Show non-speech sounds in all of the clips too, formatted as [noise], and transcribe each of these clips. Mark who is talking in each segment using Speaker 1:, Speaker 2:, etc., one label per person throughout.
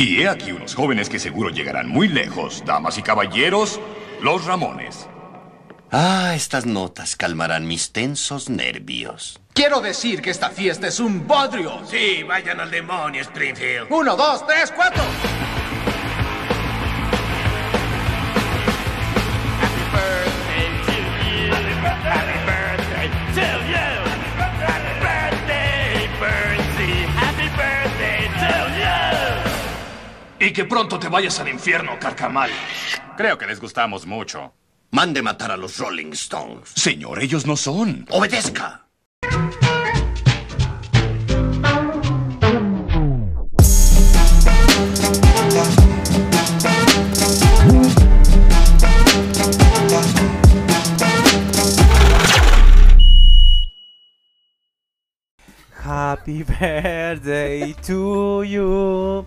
Speaker 1: Y he aquí unos jóvenes que seguro llegarán muy lejos. Damas y caballeros, los Ramones.
Speaker 2: Ah, estas notas calmarán mis tensos nervios.
Speaker 3: Quiero decir que esta fiesta es un bodrio.
Speaker 4: Sí, vayan al demonio, Springfield.
Speaker 3: Uno, dos, tres, cuatro.
Speaker 4: Y que pronto te vayas al infierno, carcamal.
Speaker 1: Creo que les gustamos mucho.
Speaker 2: Mande matar a los Rolling Stones.
Speaker 1: Señor, ellos no son.
Speaker 2: Obedezca.
Speaker 5: Happy [laughs] birthday to you.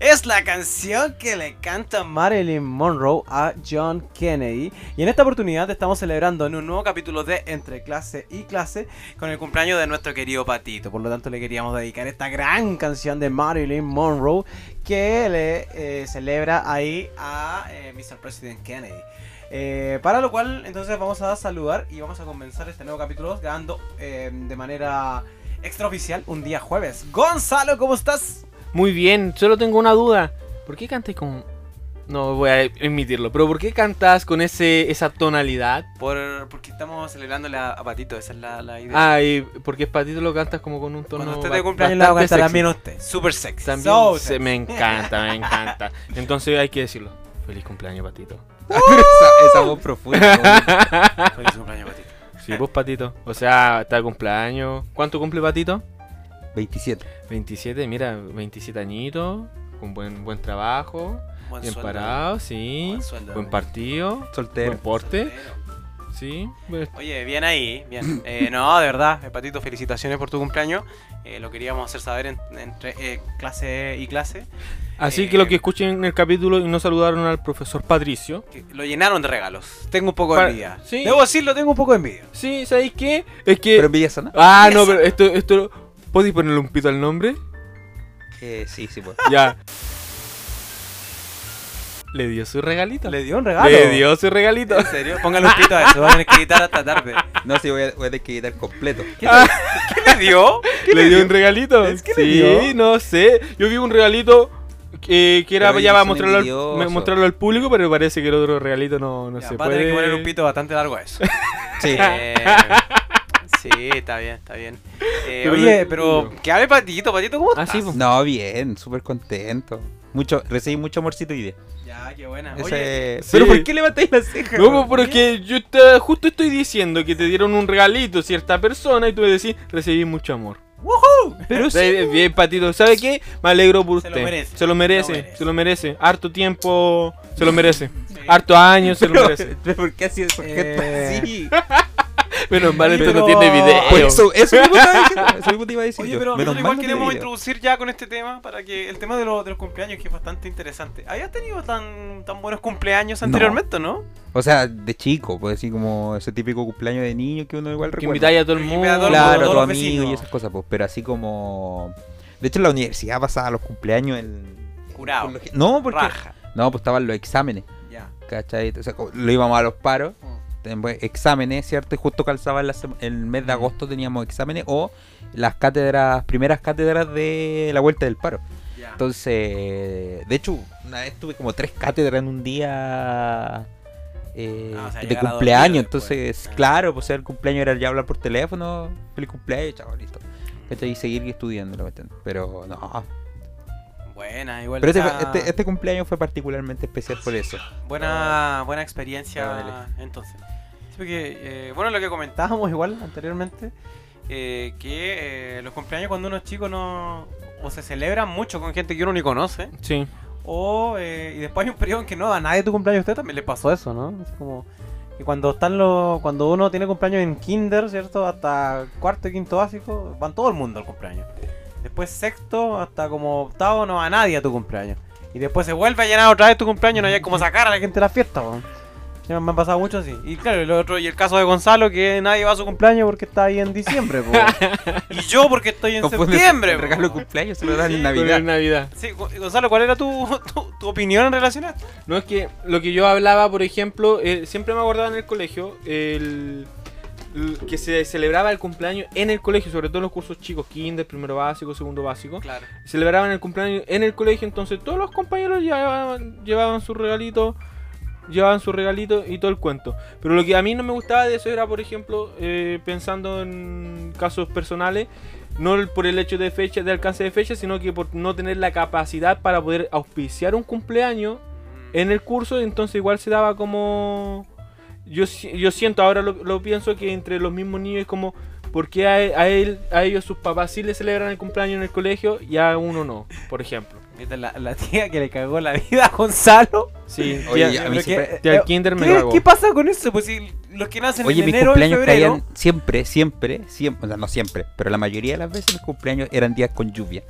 Speaker 5: Es la canción que le canta Marilyn Monroe a John Kennedy. Y en esta oportunidad estamos celebrando en un nuevo capítulo de Entre clase y clase con el cumpleaños de nuestro querido Patito. Por lo tanto, le queríamos dedicar esta gran canción de Marilyn Monroe que le eh, celebra ahí a eh, Mr. President Kennedy. Eh, para lo cual, entonces vamos a saludar y vamos a comenzar este nuevo capítulo grabando de manera extraoficial un día jueves. Gonzalo, ¿cómo estás?
Speaker 6: Muy bien, solo tengo una duda. ¿Por qué cantas con.? No voy a emitirlo, pero ¿por qué cantas con ese, esa tonalidad?
Speaker 5: Por, porque estamos celebrando a, a Patito, esa es la, la idea.
Speaker 6: Ah, y porque Patito lo cantas como con un tono.
Speaker 5: Cuando usted te cumpleaños le va a
Speaker 6: bastante
Speaker 5: cantar
Speaker 6: sexy.
Speaker 5: también usted. Super sexy.
Speaker 6: También
Speaker 5: So
Speaker 6: se-
Speaker 5: sexy.
Speaker 6: me encanta, me encanta. [laughs] Entonces hay que decirlo. Feliz cumpleaños, Patito. [laughs]
Speaker 7: esa, esa voz profunda. [laughs]
Speaker 5: Feliz cumpleaños, Patito.
Speaker 6: Sí, vos, Patito. O sea, está cumpleaños. ¿Cuánto cumple Patito?
Speaker 7: 27.
Speaker 6: 27, mira, 27 añitos. Con buen, buen trabajo.
Speaker 5: Buen
Speaker 6: bien
Speaker 5: sueldo.
Speaker 6: parado, sí.
Speaker 5: Buen sueldo,
Speaker 6: buen partido.
Speaker 7: Soltero.
Speaker 6: Buen porte. Sí. pues,
Speaker 5: Oye, bien ahí, bien. [coughs] Eh, no, de verdad, eh, Patito, felicitaciones por tu cumpleaños. Eh, lo queríamos hacer saber en- entre eh, clase y clase.
Speaker 6: Así
Speaker 5: Eh,
Speaker 6: que lo que escuchen el capítulo y no saludaron al profesor Patricio.
Speaker 5: que lo llenaron de regalos. Tengo un poco de envidia.
Speaker 6: sí.
Speaker 5: Debo decirlo, tengo un poco de envidia.
Speaker 6: Sí, ¿sabéis qué? Es que.
Speaker 7: Pero envidia sana.
Speaker 6: ah, no, pero esto, esto. ¿Podéis ponerle un pito al nombre?
Speaker 7: Eh, sí, sí, pues.
Speaker 6: Ya. Le dio su regalito.
Speaker 5: Le dio un regalo.
Speaker 6: Le dio su regalito.
Speaker 5: ¿En serio? Póngale un pito a eso, va a tener que editar hasta tarde.
Speaker 7: No, sí, voy a, voy a tener que quitar completo. [laughs]
Speaker 5: ¿Qué le dio? ¿Qué
Speaker 6: ¿Le dio un regalito?
Speaker 5: ¿Es que
Speaker 6: sí,
Speaker 5: le dio?
Speaker 6: no sé. Yo vi un regalito que, que era
Speaker 7: Pero
Speaker 6: ya para
Speaker 7: ellos son
Speaker 6: mostrarlo al, mostrarlo al público, pero parece que el otro regalito no, no
Speaker 5: Ya,
Speaker 6: se
Speaker 5: va a
Speaker 6: puede.
Speaker 5: tener que poner un pito bastante largo a eso. [laughs]
Speaker 7: Sí. [laughs]
Speaker 5: Eh, sí, está bien, está bien. Eh,
Speaker 6: Pero
Speaker 5: oye, pero que hable Patito, Patito, ¿cómo
Speaker 6: Ah,
Speaker 5: estás?
Speaker 6: sí, po.
Speaker 7: No, bien, súper contento. Mucho, recibí mucho amorcito hoy día.
Speaker 5: Ya, qué buena.
Speaker 7: Ese-
Speaker 5: Oye,
Speaker 6: sí.
Speaker 7: Pero ¿por qué levantáis la ceja?
Speaker 6: No, pues, pero es que yo te- justo estoy diciendo que te dieron un regalito a cierta persona y tú me decís, recibí mucho amor.
Speaker 7: Pero sí.
Speaker 6: Bien, Patito. ¿Sabe qué? Me alegro por
Speaker 5: Se lo
Speaker 6: usted.
Speaker 5: merece.
Speaker 6: Se lo merece,
Speaker 5: Se lo merece.
Speaker 6: se lo merece. Harto tiempo, se lo [laughs] merece. Harto años, se lo merece.
Speaker 7: pero ¿por qué hacía esos gestos
Speaker 5: Eh,
Speaker 7: así? [laughs]
Speaker 6: Menos mal, esto
Speaker 5: Pero-
Speaker 6: no tiene video.
Speaker 7: Por eso, eso mismo diciendo, [laughs] eso mismo te iba a decir.
Speaker 5: Oye, pero nosotros igual
Speaker 7: no
Speaker 5: queremos
Speaker 7: video.
Speaker 5: introducir ya con este tema para que el tema de, lo- de los cumpleaños que es bastante interesante. ¿Habías tenido tan, tan buenos cumpleaños anteriormente, no?
Speaker 7: O sea, de chico, pues así como ese típico cumpleaños de niño que uno igual
Speaker 6: Que
Speaker 7: recuerda.
Speaker 6: invitáis a todo el
Speaker 5: Que
Speaker 6: mundo.
Speaker 5: a todo
Speaker 7: Claro,
Speaker 5: mundo,
Speaker 7: a
Speaker 5: los
Speaker 7: amigos y esas cosas, pues. Pero así como. De hecho, en la universidad pasaba los cumpleaños en.
Speaker 5: Curado.
Speaker 7: que- No, porque.
Speaker 5: Raja.
Speaker 7: No, pues estaban los exámenes.
Speaker 5: Ya.
Speaker 7: ¿Cachai? O sea, lo íbamos a los paros.
Speaker 5: Mm.
Speaker 7: Exámenes, ¿cierto? Y justo calzaba el mes de agosto teníamos exámenes o las cátedras, primeras cátedras de la vuelta del paro. Entonces, de hecho, una vez tuve como tres cátedras en un día eh,
Speaker 5: Ah, o sea,
Speaker 7: de cumpleaños. Entonces,
Speaker 5: Ah.
Speaker 7: claro, pues el cumpleaños era ya hablar por teléfono, feliz cumpleaños. ¿Cachai? Y seguir estudiando. Pero no.
Speaker 5: Buena, igual.
Speaker 7: Pero este,
Speaker 5: está-
Speaker 7: este, este cumpleaños fue particularmente especial por eso.
Speaker 5: Buena, buena experiencia entonces. Porque, eh, bueno, lo que comentábamos [laughs] igual anteriormente, eh, que eh, los cumpleaños cuando uno es chico no... O se celebran mucho con gente que uno ni conoce,
Speaker 6: Sí.
Speaker 5: o... y después hay un periodo en que no, a nadie tu cumpleaños a usted también le pasó eso, ¿no? Es como... Y cuando están los... Cuando uno tiene cumpleaños en kinder, ¿cierto? Hasta cuarto y quinto básico, van todo el mundo al cumpleaños. Después sexto, hasta como octavo, no va nadie a tu cumpleaños. Y después se vuelve a llenar otra vez tu cumpleaños, no hay como sacar a la gente de la fiesta, weón. Me han pasado mucho así. Y claro, el otro, y el caso de Gonzalo, que nadie va a su cumpleaños porque está ahí en diciembre, po. [laughs] Y yo porque estoy en septiembre,
Speaker 7: el
Speaker 5: po.
Speaker 7: regalo de cumpleaños se lo dan en Navidad.
Speaker 5: Sí, Gon- Gonzalo, ¿cuál era tu, tu, tu opinión en relación a esto?
Speaker 6: No es que lo que yo hablaba, por ejemplo, eh, siempre me acordaba en el colegio, el, el- que se celebraba el cumpleaños en el colegio, sobre todo en los cursos chicos, kinder, primero básico, segundo básico.
Speaker 5: Claro.
Speaker 6: Celebraban el cumpleaños en el colegio, entonces todos los compañeros llevaban, llevaban su regalito, llevaban su regalito y todo el cuento. Pero lo que a mí no me gustaba de eso era, por ejemplo, eh, pensando en casos personales, no por el hecho de fecha, de alcance de fecha, sino que por no tener la capacidad para poder auspiciar un cumpleaños en el curso, entonces igual se daba como... Yo, yo siento, ahora lo, lo pienso, que entre los mismos niños es como... ¿Por qué a, a él, a ellos sus papás sí le celebran el cumpleaños en el colegio y a uno no, por ejemplo?
Speaker 5: La, la tía que le cagó la vida a Gonzalo.
Speaker 6: Sí, [laughs]
Speaker 7: Oye,
Speaker 6: tía-
Speaker 7: a mí siempre-
Speaker 6: tía
Speaker 5: eh,
Speaker 6: kinder me
Speaker 5: ¿qué,
Speaker 6: cagó.
Speaker 5: ¿Qué pasa con eso? Pues si los que nacen
Speaker 7: Oye,
Speaker 5: en
Speaker 7: mis
Speaker 5: enero
Speaker 7: cumpleaños
Speaker 5: febrero...
Speaker 7: caían siempre, siempre, siempre, o sea, no siempre, pero la mayoría de las veces mis cumpleaños eran días con lluvia.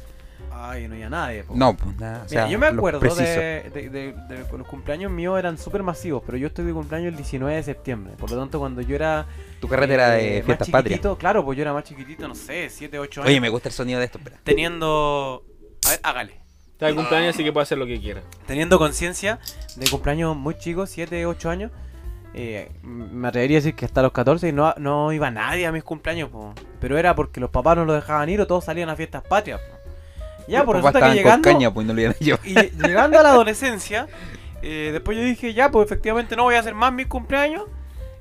Speaker 5: Ay, no había nadie. po.
Speaker 7: No, pues nada, o
Speaker 5: Mira,
Speaker 7: sea,
Speaker 5: yo me acuerdo de, de- de- de- los cumpleaños míos eran súper masivos, pero yo estoy de cumpleaños el 19 de septiembre. Por lo tanto, cuando yo era.
Speaker 7: Tu carrera
Speaker 5: eh,
Speaker 7: de
Speaker 5: más
Speaker 7: fiestas patrias.
Speaker 5: Claro, pues yo era más chiquitito, no sé, 7, 8 años.
Speaker 7: Oye, me gusta el sonido de esto, espera.
Speaker 5: Teniendo. A ver, hágale.
Speaker 6: Está de cumpleaños, así que puede hacer lo que quiera.
Speaker 5: Teniendo conciencia de cumpleaños muy chicos, 7, 8 años. eh, me atrevería a decir que hasta los 14 no, no iba nadie a mis cumpleaños, po. pero era porque los papás no los dejaban ir o todos salían a fiestas patrias. po. Ya, pues
Speaker 7: papás
Speaker 5: resulta que llegando,
Speaker 7: con caña, pues no lo iban a llevar.
Speaker 5: Y lle- llegando a la [laughs] adolescencia, eh, después yo dije, ya, pues efectivamente no voy a hacer más mis cumpleaños.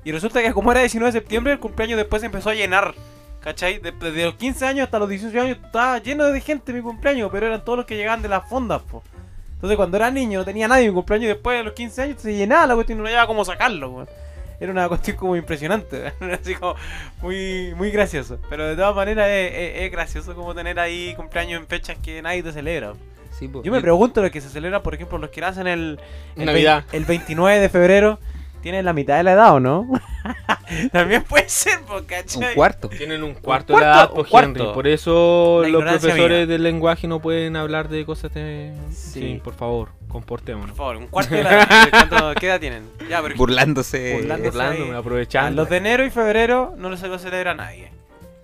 Speaker 5: Y resulta que como era 19 de septiembre, el cumpleaños después se empezó a llenar. ¿Cachai? De- Desde los 15 años hasta los 18 años estaba lleno de gente mi cumpleaños, pero eran todos los que llegaban de las fondas, po. Entonces cuando era niño no tenía nadie mi cumpleaños y después de los 15 años se llenaba la cuestión y no había cómo sacarlo, weón. Era una cuestión como impresionante, [laughs] así como muy, muy gracioso. Pero de todas maneras es, es- es gracioso como tener ahí cumpleaños en fechas que nadie te celebra.
Speaker 7: Sí.
Speaker 5: Yo me pregunto los que se celebran, por ejemplo, los que nacen el, el,
Speaker 6: Navidad.
Speaker 5: el 29 de febrero, ¿tienen la mitad de la edad o no? [laughs] También puede ser, po,
Speaker 7: Un
Speaker 5: ¿cachai?
Speaker 7: cuarto.
Speaker 6: Tienen un cuarto,
Speaker 5: cuarto,
Speaker 6: de edad,
Speaker 5: un
Speaker 6: pues,
Speaker 5: cuarto.
Speaker 6: Henry. Por eso
Speaker 5: La
Speaker 6: los profesores
Speaker 5: mía.
Speaker 6: del lenguaje no pueden hablar de cosas de...
Speaker 5: Sí.
Speaker 6: Sí, por favor,
Speaker 5: Por
Speaker 6: comportémonos.
Speaker 5: favor, un cuarto de la [laughs] edad. ¿Cuánto- ¿Qué edad tienen? Ya,
Speaker 7: Burlándose.
Speaker 5: Burlándose.
Speaker 6: Burlándome,
Speaker 5: ahí. a
Speaker 6: aprovechando.
Speaker 5: los de enero y febrero no se lo celebra nadie.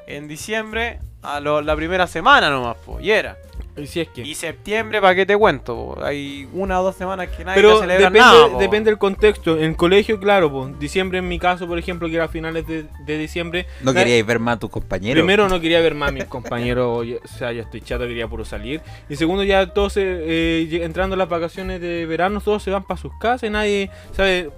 Speaker 5: En diciembre, a lo- la primera semana nomás, po, y era.
Speaker 6: Y si es que...
Speaker 5: Y septiembre, ¿para qué te cuento? po? Hay una o dos semanas que nadie
Speaker 6: Pero
Speaker 5: celebra
Speaker 6: depende,
Speaker 5: nada. po.
Speaker 6: depende del contexto. En colegio, claro, pues, diciembre en mi caso, por ejemplo, que era a finales de, de diciembre.
Speaker 7: No
Speaker 6: na-
Speaker 7: queríais ver más a tus compañeros.
Speaker 6: Primero no quería ver más a mis compañeros, [laughs] o sea, ya estoy chato, quería puro salir. Y segundo, ya todos, se, eh, entrando a las vacaciones de verano, todos se van para sus casas y nadie sabe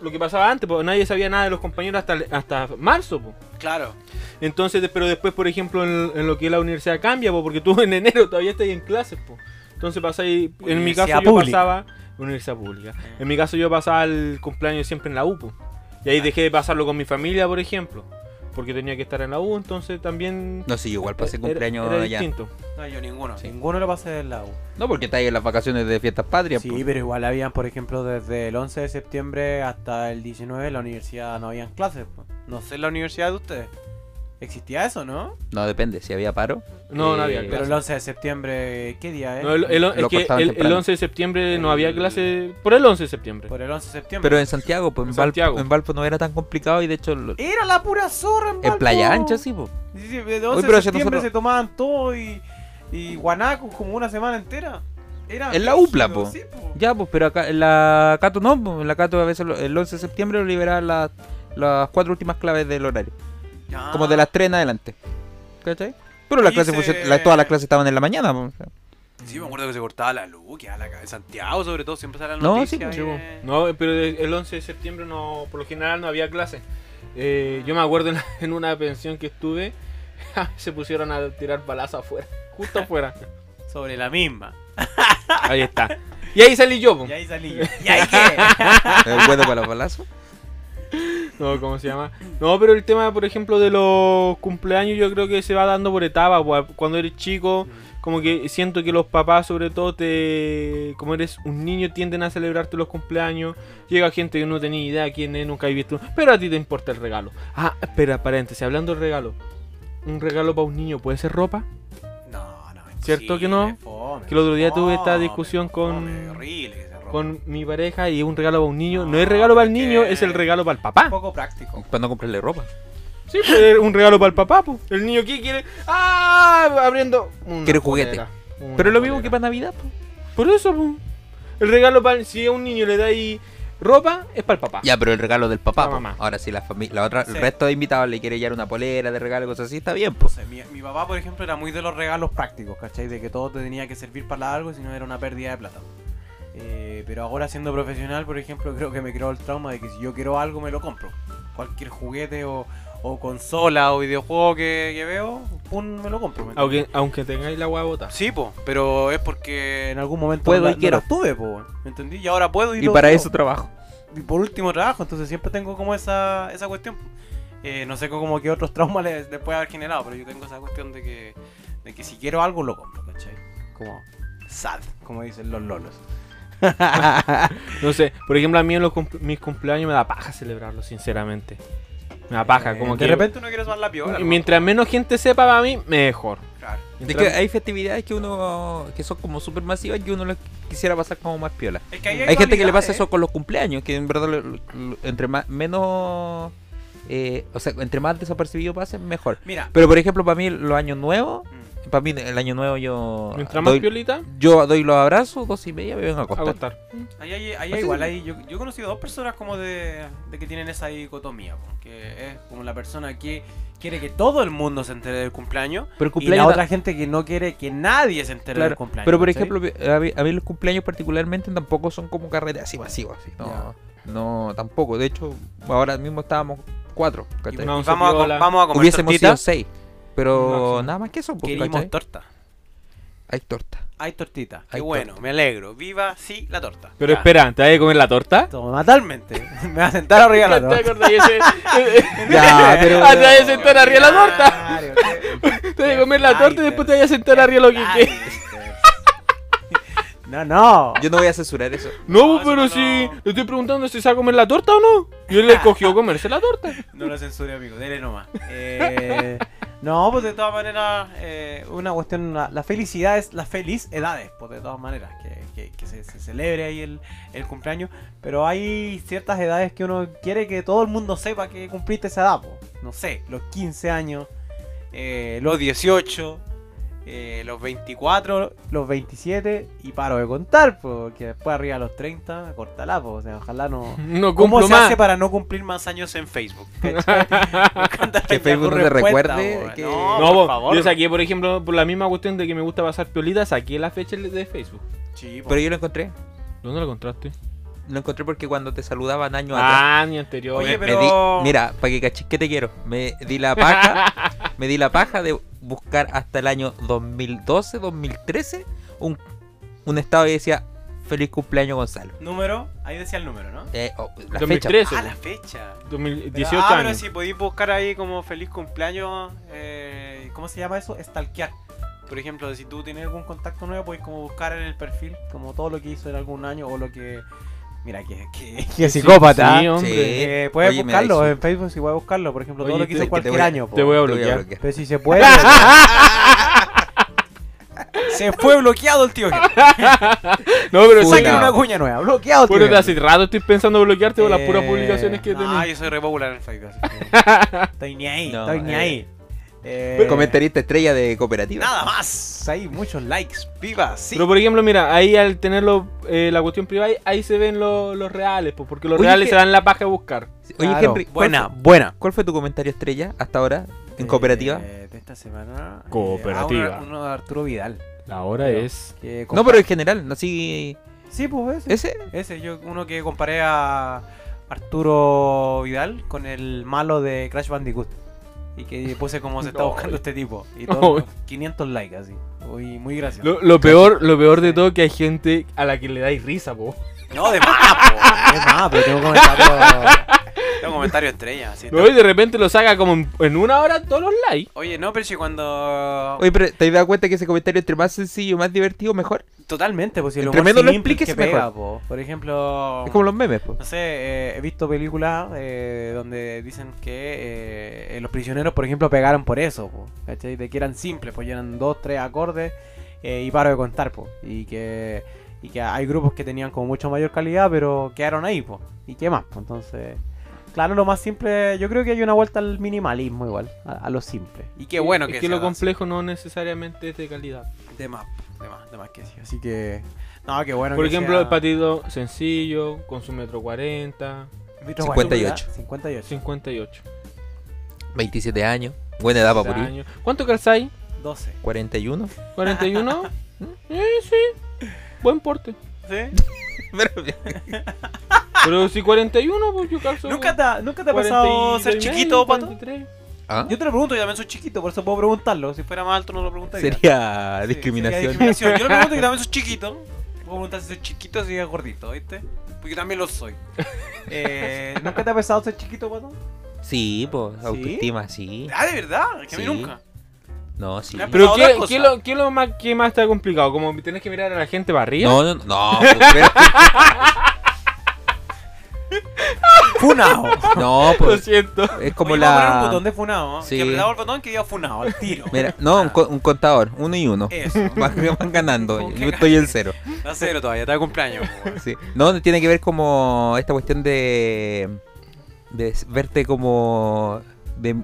Speaker 6: lo que pasaba antes, porque nadie sabía nada de los compañeros hasta, hasta marzo. po.
Speaker 5: Claro.
Speaker 6: Entonces, de- pero después, por ejemplo, en, en lo que es la universidad cambia, po, porque tú [laughs] en enero todavía estás en clases. po. Entonces pasáis, en mi caso yo pasaba, universidad pública. En mi caso yo pasaba el cumpleaños siempre en la U. po. Y ahí dejé de pasarlo con mi familia, por ejemplo. Porque tenía que estar en la U, entonces también...
Speaker 7: No, sí, igual pasé
Speaker 6: era-
Speaker 7: cumpleaños
Speaker 6: era
Speaker 7: allá.
Speaker 6: distinto.
Speaker 5: No, yo ninguno.
Speaker 7: Sí.
Speaker 5: Ninguno lo pasé del lado.
Speaker 7: No, porque estáis en las vacaciones de fiestas patrias.
Speaker 5: Sí,
Speaker 7: pues.
Speaker 5: pero igual habían, por ejemplo, desde el 11 de septiembre hasta el 19 en la universidad no habían clases. po. No sé en la universidad de ustedes. ¿Existía eso, no?
Speaker 7: No, depende. Si había paro.
Speaker 6: No, no
Speaker 7: eh,
Speaker 6: había
Speaker 5: Pero
Speaker 6: clase.
Speaker 5: el 11 de septiembre, ¿qué día es?
Speaker 6: No, el, el- es que el, el
Speaker 7: temprano.
Speaker 6: 11 de septiembre no había clase por el 11 de septiembre.
Speaker 5: Por el 11 de septiembre.
Speaker 7: Pero en Santiago, pues en,
Speaker 6: En
Speaker 7: Valpo,
Speaker 6: Santiago.
Speaker 7: en Valpo no era tan complicado y de hecho lo-
Speaker 5: Era la pura zorra en
Speaker 7: en
Speaker 5: Valpo.
Speaker 7: Playa Ancha sí, pues.
Speaker 5: Sí, sí, el 11
Speaker 7: Oye,
Speaker 5: de
Speaker 7: pero
Speaker 5: septiembre
Speaker 7: nosotros-
Speaker 5: se tomaban todo y, y guanacos como una semana entera. Era
Speaker 7: En la UPLA, po.
Speaker 5: sí, po.
Speaker 7: Ya, pues, pero acá en la Cato no, en la Cato a veces el 11 de septiembre lo liberaban las, las cuatro últimas claves del horario.
Speaker 5: Ya.
Speaker 7: Como de las 3 en adelante. ¿Cachai? Pero las
Speaker 5: Y
Speaker 7: clases,
Speaker 5: se-
Speaker 7: la- todas las clases estaban en la mañana. o sea.
Speaker 5: Sí, me acuerdo que se cortaba la luz, que a la en Santiago sobre todo siempre sale la
Speaker 7: No,
Speaker 5: noticia.
Speaker 7: sí,
Speaker 6: Sí,
Speaker 5: eh.
Speaker 6: No, pero el 11 de septiembre no, por lo general no había clase. Eh, yo me acuerdo en, [laughs] en una pensión que estuve, [laughs] se pusieron a tirar balazos afuera, [laughs] justo afuera.
Speaker 5: Sobre la misma.
Speaker 6: Ahí está. Y ahí salí yo, po.
Speaker 5: Y ahí salí yo. ¿Y ahí qué?
Speaker 7: El bueno para los balazos. [laughs]
Speaker 6: No, ¿cómo se llama? No, pero el tema, por ejemplo, de los cumpleaños, yo creo que se va dando por etapas. po. Cuando eres chico, como que siento que los papás, sobre todo, te. Como eres un niño, tienden a celebrarte los cumpleaños. Llega gente que no tenía idea quién es, nunca has visto. Pero a ti te importa el regalo. Ah, espera, paréntesis, hablando del regalo. ¿Un regalo para un niño puede ser ropa?
Speaker 5: No, no.
Speaker 6: ¿Cierto que no?
Speaker 5: fome,
Speaker 6: Que el otro día tuve esta discusión con-
Speaker 5: fome, horrible.
Speaker 6: Con mi pareja y un regalo para un niño. No es regalo para el niño, es el regalo para el papá.
Speaker 5: Poco práctico.
Speaker 7: Cuando comprarle ropa.
Speaker 6: Sí, pues es un regalo para el papá, pues. El niño ¿qué quiere? ¡Ah! Abriendo.
Speaker 7: Quiere juguete.
Speaker 6: una
Speaker 7: Pero es lo mismo
Speaker 6: polera.
Speaker 7: que para Navidad, po.
Speaker 6: Por eso, pues. El regalo para. Si a un niño le dais ropa, es para el papá.
Speaker 7: Ya, pero el regalo del papá. Po.
Speaker 6: mamá.
Speaker 7: Ahora, si la familia, la otra,
Speaker 5: Sí.
Speaker 7: el resto de invitados le quiere llevar una polera de regalo, cosas así, está bien,
Speaker 5: No
Speaker 7: pues.
Speaker 5: sé, mi, mi papá, por ejemplo, era muy de los regalos prácticos, ¿cachai? De que todo te tenía que servir para algo, si no era una pérdida de plata. Eh, pero ahora siendo profesional, por ejemplo, [laughs] creo que me creó el trauma de que si yo quiero algo, me lo compro. Cualquier juguete o, o consola o videojuego que, que veo, pum, me lo compro. ¿me
Speaker 6: Aunque, aunque tengáis la hueá bota.
Speaker 5: Sí, po, pero es porque en algún momento
Speaker 7: Puedo
Speaker 5: no,
Speaker 7: y
Speaker 5: no
Speaker 7: quiero.
Speaker 5: las tuve, po, ¿me entendí? Y ahora puedo y,
Speaker 7: Y
Speaker 5: lo
Speaker 7: para
Speaker 5: quiero.
Speaker 7: eso trabajo.
Speaker 5: Y por último trabajo, entonces siempre tengo como esa, esa cuestión. Eh, no sé cómo que otros traumas les, les puede haber generado, pero yo tengo esa cuestión de que, de que si quiero algo lo compro, ¿cachai? Como sad, como dicen los lolos. [laughs]
Speaker 6: No sé, por ejemplo, a mí en los cum- mis cumpleaños me da paja celebrarlo, sinceramente. Me da paja,
Speaker 5: Eh,
Speaker 6: como
Speaker 5: de
Speaker 6: que.
Speaker 5: repente uno quiere la piola.
Speaker 6: y
Speaker 5: ¿no?
Speaker 6: mientras menos gente sepa para mí, mejor.
Speaker 5: Claro.
Speaker 7: Es
Speaker 6: Mientras-
Speaker 7: que hay festividades que uno que son como súper masivas que uno les quisiera pasar como más piola.
Speaker 5: Es que ahí
Speaker 7: Hay gente que le pasa eso con los cumpleaños, que en verdad lo- lo- lo- entre más menos eh, o sea, entre más desapercibido pasen, mejor.
Speaker 5: Mira,
Speaker 7: Pero por ejemplo, para mí los años nuevos,
Speaker 5: mm,
Speaker 7: para mí el año nuevo yo
Speaker 6: Mientras más
Speaker 7: doy,
Speaker 6: piolita,
Speaker 7: yo doy los abrazos, dos y media me vengo a
Speaker 6: a
Speaker 7: acostar.
Speaker 6: acostar.
Speaker 5: ahí, hay- ahí igual, ahí yo, yo he conocido dos personas como de, de que tienen esa dicotomía, que es como la persona que quiere que todo el mundo se entere del cumpleaños
Speaker 7: Pero el
Speaker 5: y la otra gente que no quiere que nadie se entere
Speaker 7: Claro,
Speaker 5: del cumpleaños.
Speaker 7: Pero por ejemplo, a mí, a mí los cumpleaños particularmente tampoco son como carreras así masivas. así, no, no, tampoco. De hecho, ahora mismo estábamos cuatro.
Speaker 5: Y
Speaker 6: No,
Speaker 5: vamos, a, vamos a comer
Speaker 7: Hubiésemos
Speaker 5: tortita.
Speaker 7: sido seis. Pero nada más que eso. Pues,
Speaker 5: Querimos
Speaker 7: ¿cachai?
Speaker 5: torta.
Speaker 7: Hay torta.
Speaker 5: Hay tortita. Qué
Speaker 7: Hay
Speaker 5: bueno, me alegro. Viva, sí, la torta.
Speaker 6: Pero
Speaker 5: Ya.
Speaker 6: espera, ¿te vas a comer la torta?
Speaker 5: Totalmente. [laughs] Me va a sentar arriba de la
Speaker 6: ¿Te
Speaker 5: torta.
Speaker 6: acordás de ese? [laughs]
Speaker 7: Ya, pero-
Speaker 6: Ah, te vas a sentar arriba de la torta.
Speaker 5: Claro, [laughs]
Speaker 6: Te vas a comer la torta y después te vas a sentar arriba de lo que quieras.
Speaker 5: No, no.
Speaker 7: Yo no voy a censurar eso.
Speaker 6: No,
Speaker 5: No, eso
Speaker 6: pero
Speaker 5: no,
Speaker 6: si
Speaker 5: no.
Speaker 6: le estoy preguntando si se va a comer la torta o no. Y él le escogió comerse la torta.
Speaker 5: No lo censure, amigo. Dele nomás. Eh, no, pues de todas maneras, eh, una cuestión. La, felicidad es las feliz edades, pues de todas maneras. Que, que- que se, se celebre ahí el, el cumpleaños. Pero hay ciertas edades que uno quiere que todo el mundo sepa que cumpliste esa edad, pues. No sé, los 15 años, eh, los 18. Eh, los 24, los 27 y paro de contar, porque después arriba de los 30, cortala, pues, o sea, ojalá no, [laughs]
Speaker 6: No
Speaker 5: ¿Cómo se
Speaker 6: más.
Speaker 5: hace para no cumplir más años en Facebook? [laughs]
Speaker 7: Que Facebook no te recuerde
Speaker 5: po.
Speaker 7: que-
Speaker 5: No,
Speaker 6: No,
Speaker 5: por
Speaker 6: po,
Speaker 5: favor.
Speaker 6: yo saqué, por ejemplo, por la misma cuestión de que me gusta pasar piolita, saqué la fecha de Facebook.
Speaker 5: Sí, po.
Speaker 7: Pero yo lo encontré.
Speaker 6: ¿Dónde lo encontraste?
Speaker 7: Lo encontré porque cuando te saludaban años atrás.
Speaker 6: Ah, año anterior.
Speaker 5: Oye,
Speaker 7: me
Speaker 5: pero-
Speaker 7: di- mira, para que cachis que te quiero. Me di la paja. [laughs] me di la paja de buscar hasta el año 2012, 2013 un, un estado que decía feliz cumpleaños Gonzalo.
Speaker 5: Número, ahí decía el número, ¿no?
Speaker 7: Eh, oh, la fecha.
Speaker 6: 2013.
Speaker 5: Ah, la fecha.
Speaker 6: 2018
Speaker 5: Pero- ah, pero
Speaker 6: años.
Speaker 5: si podéis buscar ahí como feliz cumpleaños, eh, ¿cómo se llama eso? Stalkear. Por ejemplo, si tú tienes algún contacto nuevo, podéis como buscar en el perfil como todo lo que hizo en algún año o lo que... Mira, que, que, que psicópata.
Speaker 6: Sí, hombre.
Speaker 7: Sí.
Speaker 5: Eh, puedes
Speaker 7: Oye,
Speaker 5: buscarlo en Facebook, si puedes buscarlo. Por ejemplo, todo lo que hizo cualquier
Speaker 7: voy
Speaker 5: año.
Speaker 6: Te voy a
Speaker 7: Te voy a
Speaker 6: bloquear.
Speaker 5: Pero si se puede. [laughs] se fue bloqueado el tío.
Speaker 6: No, pero
Speaker 7: no.
Speaker 5: una cuña nueva. Bloqueado el tío. Gil.
Speaker 6: hace rato estoy pensando bloquearte por las puras
Speaker 5: Eh,
Speaker 6: publicaciones que
Speaker 5: no,
Speaker 6: tenés.
Speaker 5: yo soy re popular en Facebook. [laughs] estoy ni ahí,
Speaker 7: No,
Speaker 5: estoy ni
Speaker 7: eh.
Speaker 5: ahí. Eh,
Speaker 7: Comentarista estrella de cooperativa.
Speaker 5: Nada más. Hay muchos likes. Viva, sí.
Speaker 6: Pero por ejemplo, mira, ahí al tenerlo eh, la cuestión privada, ahí se ven lo- los reales, pues, porque los
Speaker 7: Oye,
Speaker 6: reales
Speaker 7: que-
Speaker 6: se dan la paja de buscar.
Speaker 7: Oye,
Speaker 5: Claro,
Speaker 7: Henry, ¿cuál
Speaker 5: buena,
Speaker 7: fue-
Speaker 5: buena.
Speaker 7: ¿cuál fue tu comentario estrella hasta ahora en cooperativa?
Speaker 5: Eh, de esta semana.
Speaker 6: Cooperativa.
Speaker 5: uno, uno de Arturo Vidal.
Speaker 6: La hora
Speaker 5: Pero-
Speaker 6: es.
Speaker 5: que
Speaker 7: No, pero en general, así.
Speaker 5: Sí, pues ese.
Speaker 7: ¿Ese?
Speaker 5: Ese, yo, uno que comparé a Arturo Vidal con el malo de Crash Bandicoot. Y que puse como se [laughs] está
Speaker 6: No.
Speaker 5: buscando este tipo. Y todo, 500 likes así. Muy, muy gracioso.
Speaker 6: Lo, lo peor, lo peor de todo que hay gente a la que le dais risa, po.
Speaker 5: No, de más, po, [laughs] de más, pero tengo comentarios. Tengo comentarios estrellas. así,
Speaker 6: No, y de repente lo saca como en, en una hora todos los likes.
Speaker 5: Oye, no, pero si cuando.
Speaker 7: Oye, pero ¿te has dado cuenta que ese comentario entre más sencillo, más divertido, mejor?
Speaker 5: Totalmente, pues si el
Speaker 7: menos lo expliques,
Speaker 5: que pega,
Speaker 7: mejor.
Speaker 5: po. Por ejemplo.
Speaker 7: Es como los memes, pues.
Speaker 5: No sé, eh, he visto películas eh, donde dicen que eh, los prisioneros, por ejemplo, pegaron por eso, po, ¿cachai? De que eran simples, pues eran dos, tres acordes eh, y paro de contar, po, y que Y que hay grupos que tenían como mucho mayor calidad, pero quedaron ahí, pues. ¿Y qué más? po? Entonces, claro, lo más simple, yo creo que hay una vuelta al minimalismo igual, a, a lo simple. Y qué bueno
Speaker 6: es
Speaker 5: que
Speaker 6: que
Speaker 5: se
Speaker 6: lo
Speaker 5: así.
Speaker 6: complejo no necesariamente es de calidad.
Speaker 5: De más, de más, de más que sí. Así que, no, qué bueno
Speaker 6: Por
Speaker 5: que
Speaker 6: ejemplo,
Speaker 5: sea-
Speaker 6: el patito sencillo, con su metro 40,
Speaker 5: Vitro
Speaker 7: 58.
Speaker 5: 58.
Speaker 6: 58.
Speaker 7: 27 años. Buena edad para morir.
Speaker 6: años. ¿Cuánto calzáis?
Speaker 5: 12.
Speaker 7: 41.
Speaker 6: ¿41? eh, sí. Buen porte.
Speaker 5: ¿Sí? [laughs]
Speaker 6: Pero si 41, pues yo calzo.
Speaker 5: ¿Nunca te, ha- ¿Nunca te ha pasado
Speaker 6: 42
Speaker 5: ser
Speaker 6: y medio,
Speaker 5: chiquito, Pato?
Speaker 6: 43.
Speaker 7: ¿Ah?
Speaker 5: Yo te lo pregunto, yo también soy chiquito, por eso puedo preguntarlo. Si fuera más alto no lo preguntaría.
Speaker 7: Sería
Speaker 5: Sí, [laughs]
Speaker 7: discriminación.
Speaker 5: sería discriminación. Yo le pregunto que también soy [laughs] chiquito. Puedo preguntar si soy chiquito o si es gordito, ¿viste? Porque yo también lo soy. Eh, ¿Nunca te ha pesado ser chiquito, Pato?
Speaker 7: Sí, pues, autoestima, sí.
Speaker 5: Ah, de verdad, que a mí
Speaker 7: Sí.
Speaker 5: nunca.
Speaker 7: No, sí.
Speaker 6: Pero ¿qué, qué, lo, ¿qué lo más, qué más está complicado? Como tenés que mirar a la gente para arriba.
Speaker 7: No, no, no. [laughs] no, pues, pero-
Speaker 5: Funao.
Speaker 7: no,
Speaker 6: Lo
Speaker 7: pues.
Speaker 6: siento.
Speaker 7: Es como
Speaker 5: Oye, vamos a poner un
Speaker 7: la.
Speaker 5: botón de funao. ¿eh?
Speaker 7: Sí.
Speaker 5: Que apretaba el botón que diga funao, al tiro.
Speaker 7: Mira, no, un, co- un contador, uno y uno.
Speaker 5: Eso. [laughs]
Speaker 7: Van, van ganando. Yo estoy en cero.
Speaker 5: Está cero todavía, está de cumpleaños.
Speaker 7: Sí. No, tiene que ver como esta cuestión de. de verte como. de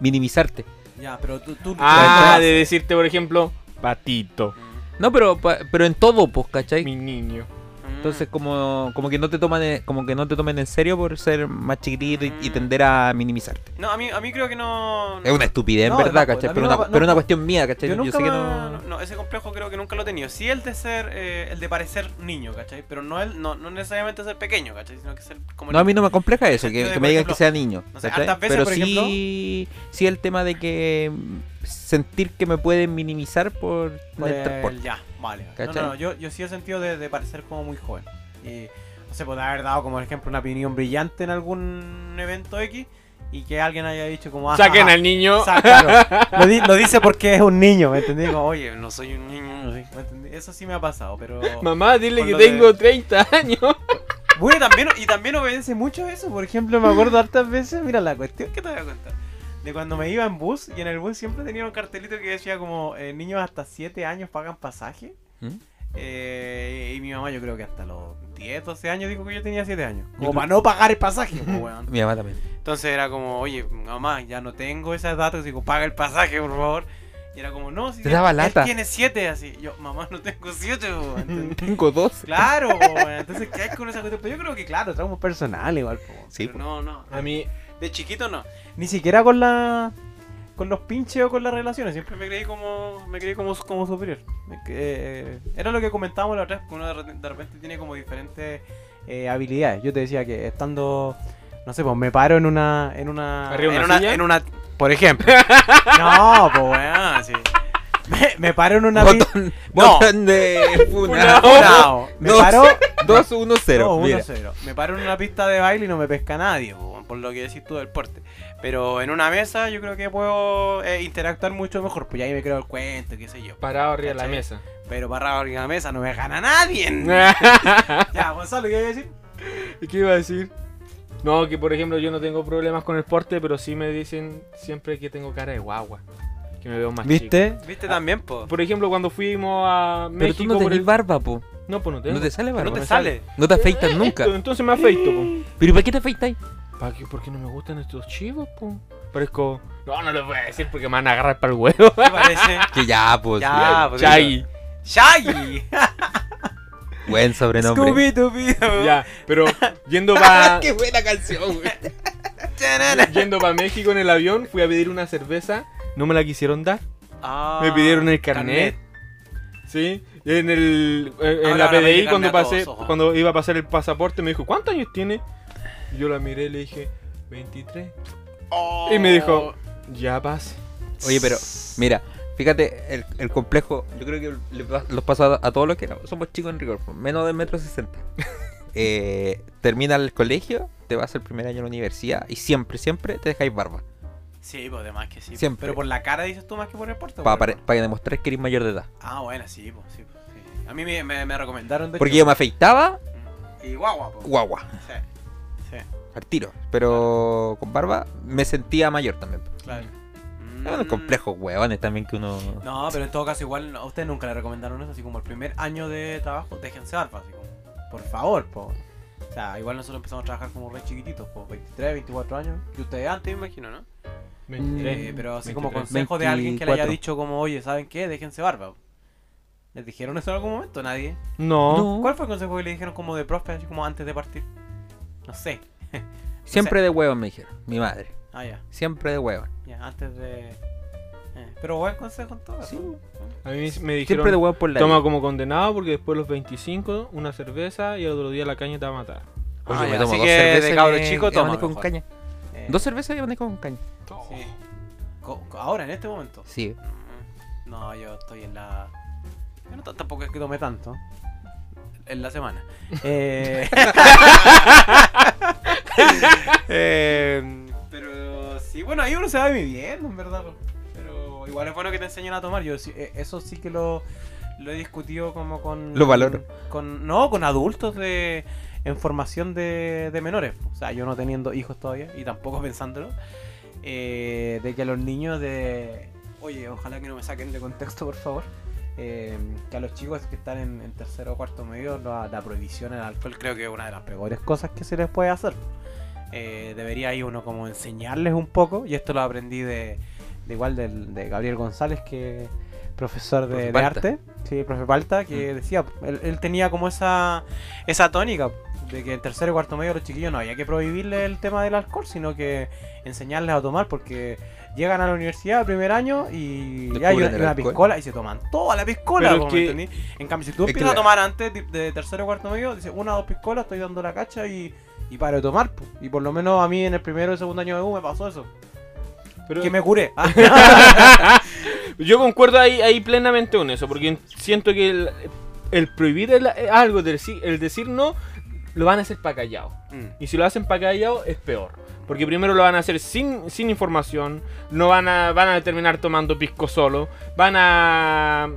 Speaker 7: minimizarte.
Speaker 5: Ya, pero tú... tú
Speaker 6: Ah, de decirte, por ejemplo, patito,
Speaker 7: No, pero pa- pero en todo, pues, ¿cachai?
Speaker 6: mi niño.
Speaker 5: Mm.
Speaker 7: Entonces como, como que no te toman en- como que no te tomen en serio por ser más chiquitito y, y
Speaker 5: Mm.
Speaker 7: tender a minimizarte.
Speaker 5: No, a mí, a mí creo que no...
Speaker 7: Es una estupidez,
Speaker 5: No,
Speaker 7: en verdad,
Speaker 5: no,
Speaker 7: ¿cachai? Pero, una, pero una cuestión mía, ¿cachai?
Speaker 5: Yo
Speaker 7: Yo, sé que
Speaker 5: me-
Speaker 7: no...
Speaker 5: no, ese complejo creo que nunca lo he tenido. Sí el de ser, eh, el de parecer niño, ¿cachai? Pero no, el, no, no necesariamente ser pequeño, ¿cachai? Sino que ser como
Speaker 7: No, a mí no me compleja [laughs] eso, que, me digan que sea niño.
Speaker 5: sé, veces,
Speaker 7: Pero sí, sí el tema de que mm, sentir que me pueden minimizar por
Speaker 5: Por
Speaker 7: el
Speaker 5: el-
Speaker 7: transporte.
Speaker 5: ya, vale. No, no, no, yo, yo sí he sentido de, de parecer como muy joven. Y no sé, puede haber dado como ejemplo una opinión brillante en algún evento X y que alguien haya dicho como... ah,
Speaker 6: Saquen
Speaker 5: ah,
Speaker 6: al niño. [laughs]
Speaker 5: lo, di- lo dice porque es un niño, ¿me entendí? Como, oye, no soy un niño. [laughs] Eso sí me ha pasado, pero...
Speaker 6: Mamá, dile que
Speaker 5: lo de-
Speaker 6: tengo 30 años.
Speaker 5: Bueno, también, y también obedece mucho eso. Por ejemplo, me acuerdo hartas veces, mira la cuestión que te voy a contar. De cuando me iba en bus y en el bus siempre tenía un cartelito que decía como eh, niños hasta 7 años pagan pasaje.
Speaker 7: ¿Mm?
Speaker 5: Eh, y mi mamá yo creo que hasta los 10, 12 años dijo que yo tenía 7 años. Como para no pagar el pasaje, pues, [laughs] weón.
Speaker 7: Mi mamá también.
Speaker 5: Entonces era como, oye, mamá, ya no tengo esas datos, digo, paga el pasaje, por favor. Y era como, no, si
Speaker 7: Te
Speaker 5: él-
Speaker 7: daba
Speaker 5: él
Speaker 7: lata.
Speaker 5: tiene 7, así. Yo, mamá, no tengo 7, weón. [laughs]
Speaker 7: Tengo dos.
Speaker 5: Claro, po, weón. [laughs] entonces, ¿qué hay con esa cuestión? Pero yo creo que, claro, traemos personal igual, po.
Speaker 7: Sí,
Speaker 5: Pero
Speaker 7: po.
Speaker 5: no, no.
Speaker 6: A mí,
Speaker 5: De chiquito no. Ni siquiera con la. Con los pinches o con las relaciones. Siempre me creí como. Me creí como, como superior. Eh, era lo que comentábamos la otra vez. Que uno de, re- de repente tiene como diferentes eh, habilidades. Yo te decía que estando. No sé, pues me paro en una. En una.
Speaker 6: ¿Arriba de
Speaker 5: en
Speaker 6: una
Speaker 5: en una. Por ejemplo. [laughs] no, pues weón, sí. Me, me paro en una.
Speaker 7: Botón, [laughs]
Speaker 5: No.
Speaker 7: botón de funa.
Speaker 5: Funao. Me
Speaker 7: Dos.
Speaker 5: paro.
Speaker 7: 2 1 0.
Speaker 5: No,
Speaker 7: Mira.
Speaker 5: 1-0. Me paro en una pista de baile y no me pesca nadie, po, por lo que decís tú del porte. Pero en una mesa yo creo que puedo eh, interactuar mucho mejor, pues ya ahí me creo el cuento, qué sé yo.
Speaker 6: parado arriba de la mesa.
Speaker 5: Pero parado arriba de la mesa no me gana nadie. [laughs] ya, Gonzalo, ¿qué iba a decir?
Speaker 6: ¿Y [laughs] qué iba a decir? No, que por ejemplo yo no tengo problemas con el porte, pero sí me dicen siempre que tengo cara de guagua. Que me veo más chico.
Speaker 5: ¿Viste? ¿Viste también, po?
Speaker 6: Por ejemplo, cuando fuimos a
Speaker 7: Pero
Speaker 6: México
Speaker 7: tú no
Speaker 6: por
Speaker 7: tenés
Speaker 6: el...
Speaker 7: barba, po.
Speaker 6: No, pues no tengo.
Speaker 7: No te sale barba.
Speaker 5: No te sale.
Speaker 7: No te afeitas nunca.
Speaker 6: Esto, entonces me afeito, po.
Speaker 7: ¿Pero ¿y para qué te afeitas?
Speaker 6: ¿Para qué? ¿Por qué no me gustan estos chivos, po? Parezco... No, no les voy a decir porque me van a agarrar para el huevo.
Speaker 5: ¿Qué parece? [laughs]
Speaker 7: Que ya, pues.
Speaker 5: Ya, pues.
Speaker 6: Chai.
Speaker 5: ¡Shaggy!
Speaker 7: Buen sobrenombre.
Speaker 5: Scooby-Doo.
Speaker 6: Ya, pero yendo para... [laughs]
Speaker 7: Qué buena canción, güey. [laughs]
Speaker 6: Yendo para México en el avión, fui a pedir una cerveza. No me la quisieron dar.
Speaker 5: Ah,
Speaker 6: Me pidieron el carnet. Sí, en, el, en- en
Speaker 5: Ahora,
Speaker 6: la PDI cuando
Speaker 5: a todos,
Speaker 6: pasé, cuando iba a pasar el pasaporte me dijo, ¿cuántos años tiene? Y Yo la miré y le dije, 23.
Speaker 5: Oh.
Speaker 6: Y me dijo, ya pase.
Speaker 7: Oye, pero, mira, fíjate, el, el complejo, yo creo que le los pasa a, a todos los que somos chicos en rigor, menos de metro sesenta. [laughs] Eh, termina el colegio, te vas al primer año de la universidad y siempre, siempre te dejáis barba.
Speaker 5: Sí, pues además que sí.
Speaker 7: Siempre.
Speaker 5: Pero por la cara dices tú más que por el porte.
Speaker 7: Para
Speaker 5: pues,
Speaker 7: demostrar que eres mayor de edad.
Speaker 5: Ah, bueno, sí, pues sí, pues, sí. A mí me, me, me recomendaron de
Speaker 7: Porque
Speaker 5: hecho-
Speaker 7: yo me afeitaba,
Speaker 5: Y guagua, pues.
Speaker 7: guagua,
Speaker 5: Sí, sí,
Speaker 7: al tiro. Pero con barba me sentía mayor también.
Speaker 5: claro.
Speaker 7: Bueno, complejos huevones también que uno.
Speaker 5: No, pero en todo caso igual a ustedes nunca le recomendaron eso, así como el primer año de trabajo, déjense barba, así como, por favor, po. O sea, igual nosotros empezamos a trabajar como re chiquititos, po, 23, 24 años, y ustedes antes, me imagino, ¿no?
Speaker 6: 23.
Speaker 5: Eh, pero así como
Speaker 6: 23.
Speaker 5: consejo de alguien que le haya
Speaker 7: 24.
Speaker 5: dicho como, oye, ¿saben qué? Déjense barba. ¿Les dijeron eso en algún momento? Nadie.
Speaker 6: No.
Speaker 7: No.
Speaker 5: ¿Cuál fue el consejo que le dijeron como de profe, así como antes de partir? No sé. [laughs]
Speaker 7: Siempre de huevón me dijeron, mi madre.
Speaker 5: Ah, ya,
Speaker 7: Siempre de huevón.
Speaker 5: ya, antes de... eh, Pero buen consejo en todo.
Speaker 7: Sí.
Speaker 5: ¿no?
Speaker 6: A mí me
Speaker 7: Siempre de
Speaker 6: dijeron,
Speaker 7: huevón por la
Speaker 6: toma
Speaker 7: vida.
Speaker 6: como condenado porque después los 25, una cerveza y el otro día la caña te va a matar.
Speaker 7: Oye,
Speaker 5: Ah,
Speaker 7: me
Speaker 5: ya,
Speaker 7: tomo
Speaker 5: así
Speaker 7: dos
Speaker 5: que
Speaker 7: cervezas
Speaker 5: de cabro chico, toma
Speaker 7: con caña. Dos cervezas y amanezco con caña.
Speaker 5: Sí. Ahora, en este momento.
Speaker 7: Sí.
Speaker 5: Mm, No, yo estoy en la. Yo no, tampoco es que tome tanto. En la semana. [laughs] Eh... [laughs] Eh, Pero sí, bueno, ahí uno se va viviendo, en verdad. Pero igual es bueno que te enseñen a tomar. Yo sí- eh, eso sí que lo, lo he discutido como con.
Speaker 7: Lo valoro.
Speaker 5: Con, no, con adultos de en formación de, de menores. O sea, yo no teniendo hijos todavía y tampoco pensándolo. eh, de que a los niños de. Oye, ojalá que no me saquen de contexto, por favor. eh, que a los chicos que están en, en tercero o cuarto medio, la, la prohibición al alcohol creo que es una de las peores cosas que se les puede hacer. Eh, debería ahí uno como enseñarles un poco, y esto lo aprendí de, de igual del, de Gabriel González, que profesor de, arte, sí, profe Palta, que decía, él, él tenía como esa, esa tónica de que en tercero y cuarto medio los chiquillos no había que prohibirle el tema del alcohol, sino que enseñarles a tomar, porque llegan a la universidad el primer año y ya hay una, piscola y se toman toda la piscola,
Speaker 6: Pero es
Speaker 5: po,
Speaker 6: que-
Speaker 5: ¿me entendí? En cambio, si tú empiezas a tomar antes de, de tercero o cuarto medio, dices una o dos piscolas, estoy dando la cacha y, y paro de tomar. po. Y por lo menos a mí en el primero y segundo año de U me pasó eso.
Speaker 6: Pero
Speaker 5: Que me curé. [laughs] [laughs]
Speaker 6: Yo concuerdo ahí, ahí plenamente con eso, porque siento que el, el prohibir el- algo, el decir, el decir no, lo van a hacer para callado.
Speaker 5: Mm.
Speaker 6: Y si lo hacen para callado, es peor. Porque primero lo van a hacer sin, sin información, no van a, van a terminar tomando pisco solo, van a,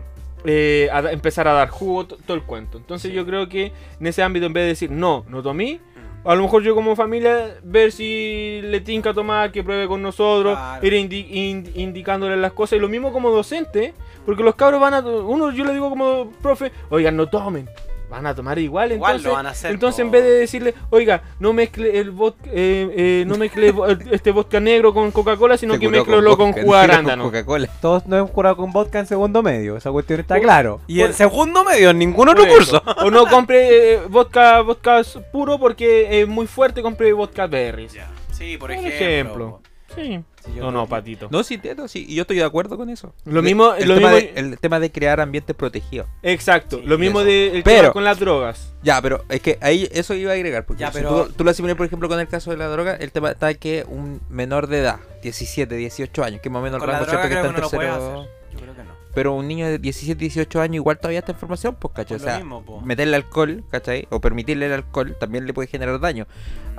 Speaker 6: eh, a empezar a dar jugo, to- todo el cuento. Entonces yo creo que en ese ámbito, en vez de decir no, no tomé, a lo mejor yo como familia, ver si le tinca tomar, que pruebe con nosotros,
Speaker 5: Claro.
Speaker 6: ir indi- ind- indicándole las cosas. Y lo mismo como docente, porque los cabros van a... Uno, yo le digo como profe, oigan, no tomen. Van a tomar igual,
Speaker 5: Igual
Speaker 6: entonces,
Speaker 5: lo van a hacer,
Speaker 6: entonces en vez de decirle, oiga, no mezcle el vodka, eh, eh, no mezcle este vodka negro con Coca-Cola, sino
Speaker 7: Se
Speaker 6: que mezclelo con jugo de
Speaker 7: con
Speaker 6: arándano.
Speaker 7: Coca-Cola.
Speaker 5: Todos nos hemos curado con vodka en segundo medio, esa cuestión está claro. Y en segundo medio, en ningún otro curso.
Speaker 6: O no compre eh, vodka, vodka puro porque es muy fuerte, compre vodka berries.
Speaker 5: Sí, por
Speaker 6: Por
Speaker 5: ejemplo.
Speaker 6: ejemplo. Sí.
Speaker 5: Yo
Speaker 6: No, no,
Speaker 5: que-
Speaker 6: patito.
Speaker 7: No, sí, entiendo, sí. Y yo estoy de acuerdo con eso.
Speaker 6: Lo mismo-
Speaker 7: el,
Speaker 6: lo
Speaker 7: tema
Speaker 6: mismo-
Speaker 7: de, el tema de crear ambientes protegidos.
Speaker 6: Exacto.
Speaker 5: Sí,
Speaker 6: lo mismo
Speaker 7: eso.
Speaker 6: de el
Speaker 7: Pero-
Speaker 6: tema con las drogas.
Speaker 7: Ya, pero es que ahí eso iba a agregar. Porque
Speaker 5: Ya,
Speaker 7: si
Speaker 5: pero-
Speaker 7: tú, tú lo asimilas, por ejemplo, con el caso de la droga, el tema está que un menor de edad, 17, 18 años, que más o menos el
Speaker 5: Con
Speaker 7: rango que
Speaker 5: creo
Speaker 7: está
Speaker 5: que
Speaker 7: en
Speaker 5: no lo puedes
Speaker 7: tercero.
Speaker 5: hacer. Yo creo que no.
Speaker 7: Pero un niño de 17, 18 años igual todavía está en formación, pues, ¿cachai?
Speaker 5: Por
Speaker 7: O sea,
Speaker 5: mismo, po.
Speaker 7: meterle alcohol, ¿cachai? O permitirle el alcohol también le puede generar daño.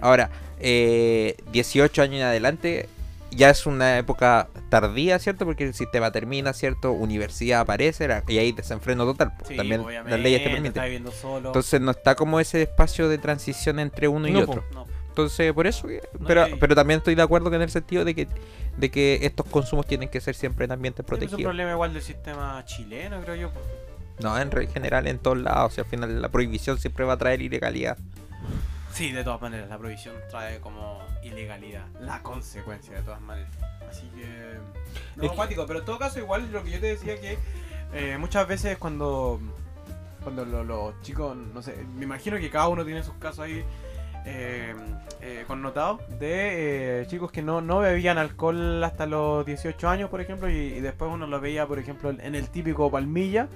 Speaker 7: Ahora, eh, 18 años en adelante ya es una época tardía, ¿cierto? Porque el sistema termina, ¿cierto? Universidad aparece la- y ahí desenfreno total. pues,
Speaker 5: Sí,
Speaker 7: también
Speaker 5: obviamente,
Speaker 7: las leyes te permiten. Entonces no está como ese espacio de transición entre uno y
Speaker 6: No,
Speaker 7: otro.
Speaker 5: no.
Speaker 7: Entonces, por eso,
Speaker 5: No,
Speaker 7: pero, pero también estoy de acuerdo en el sentido de que, de que estos consumos tienen que ser siempre en ambientes
Speaker 5: Es un
Speaker 7: protegidos.
Speaker 5: problema igual del sistema chileno, creo yo.
Speaker 7: No, en general en todos lados. O sea, al final la prohibición siempre va a traer ilegalidad.
Speaker 5: Sí, de todas maneras, la prohibición trae como ilegalidad, la consecuencia de todas maneras. Así que. No,
Speaker 6: Es que-
Speaker 5: acuático, pero en todo caso, igual lo que yo te decía que eh, muchas veces cuando. Cuando lo- los chicos, no sé, me imagino que cada uno tiene sus casos ahí eh, eh, connotados de eh, chicos que no, no bebían alcohol hasta los 18 años, por ejemplo, y, y después uno los veía, por ejemplo, en el típico palmilla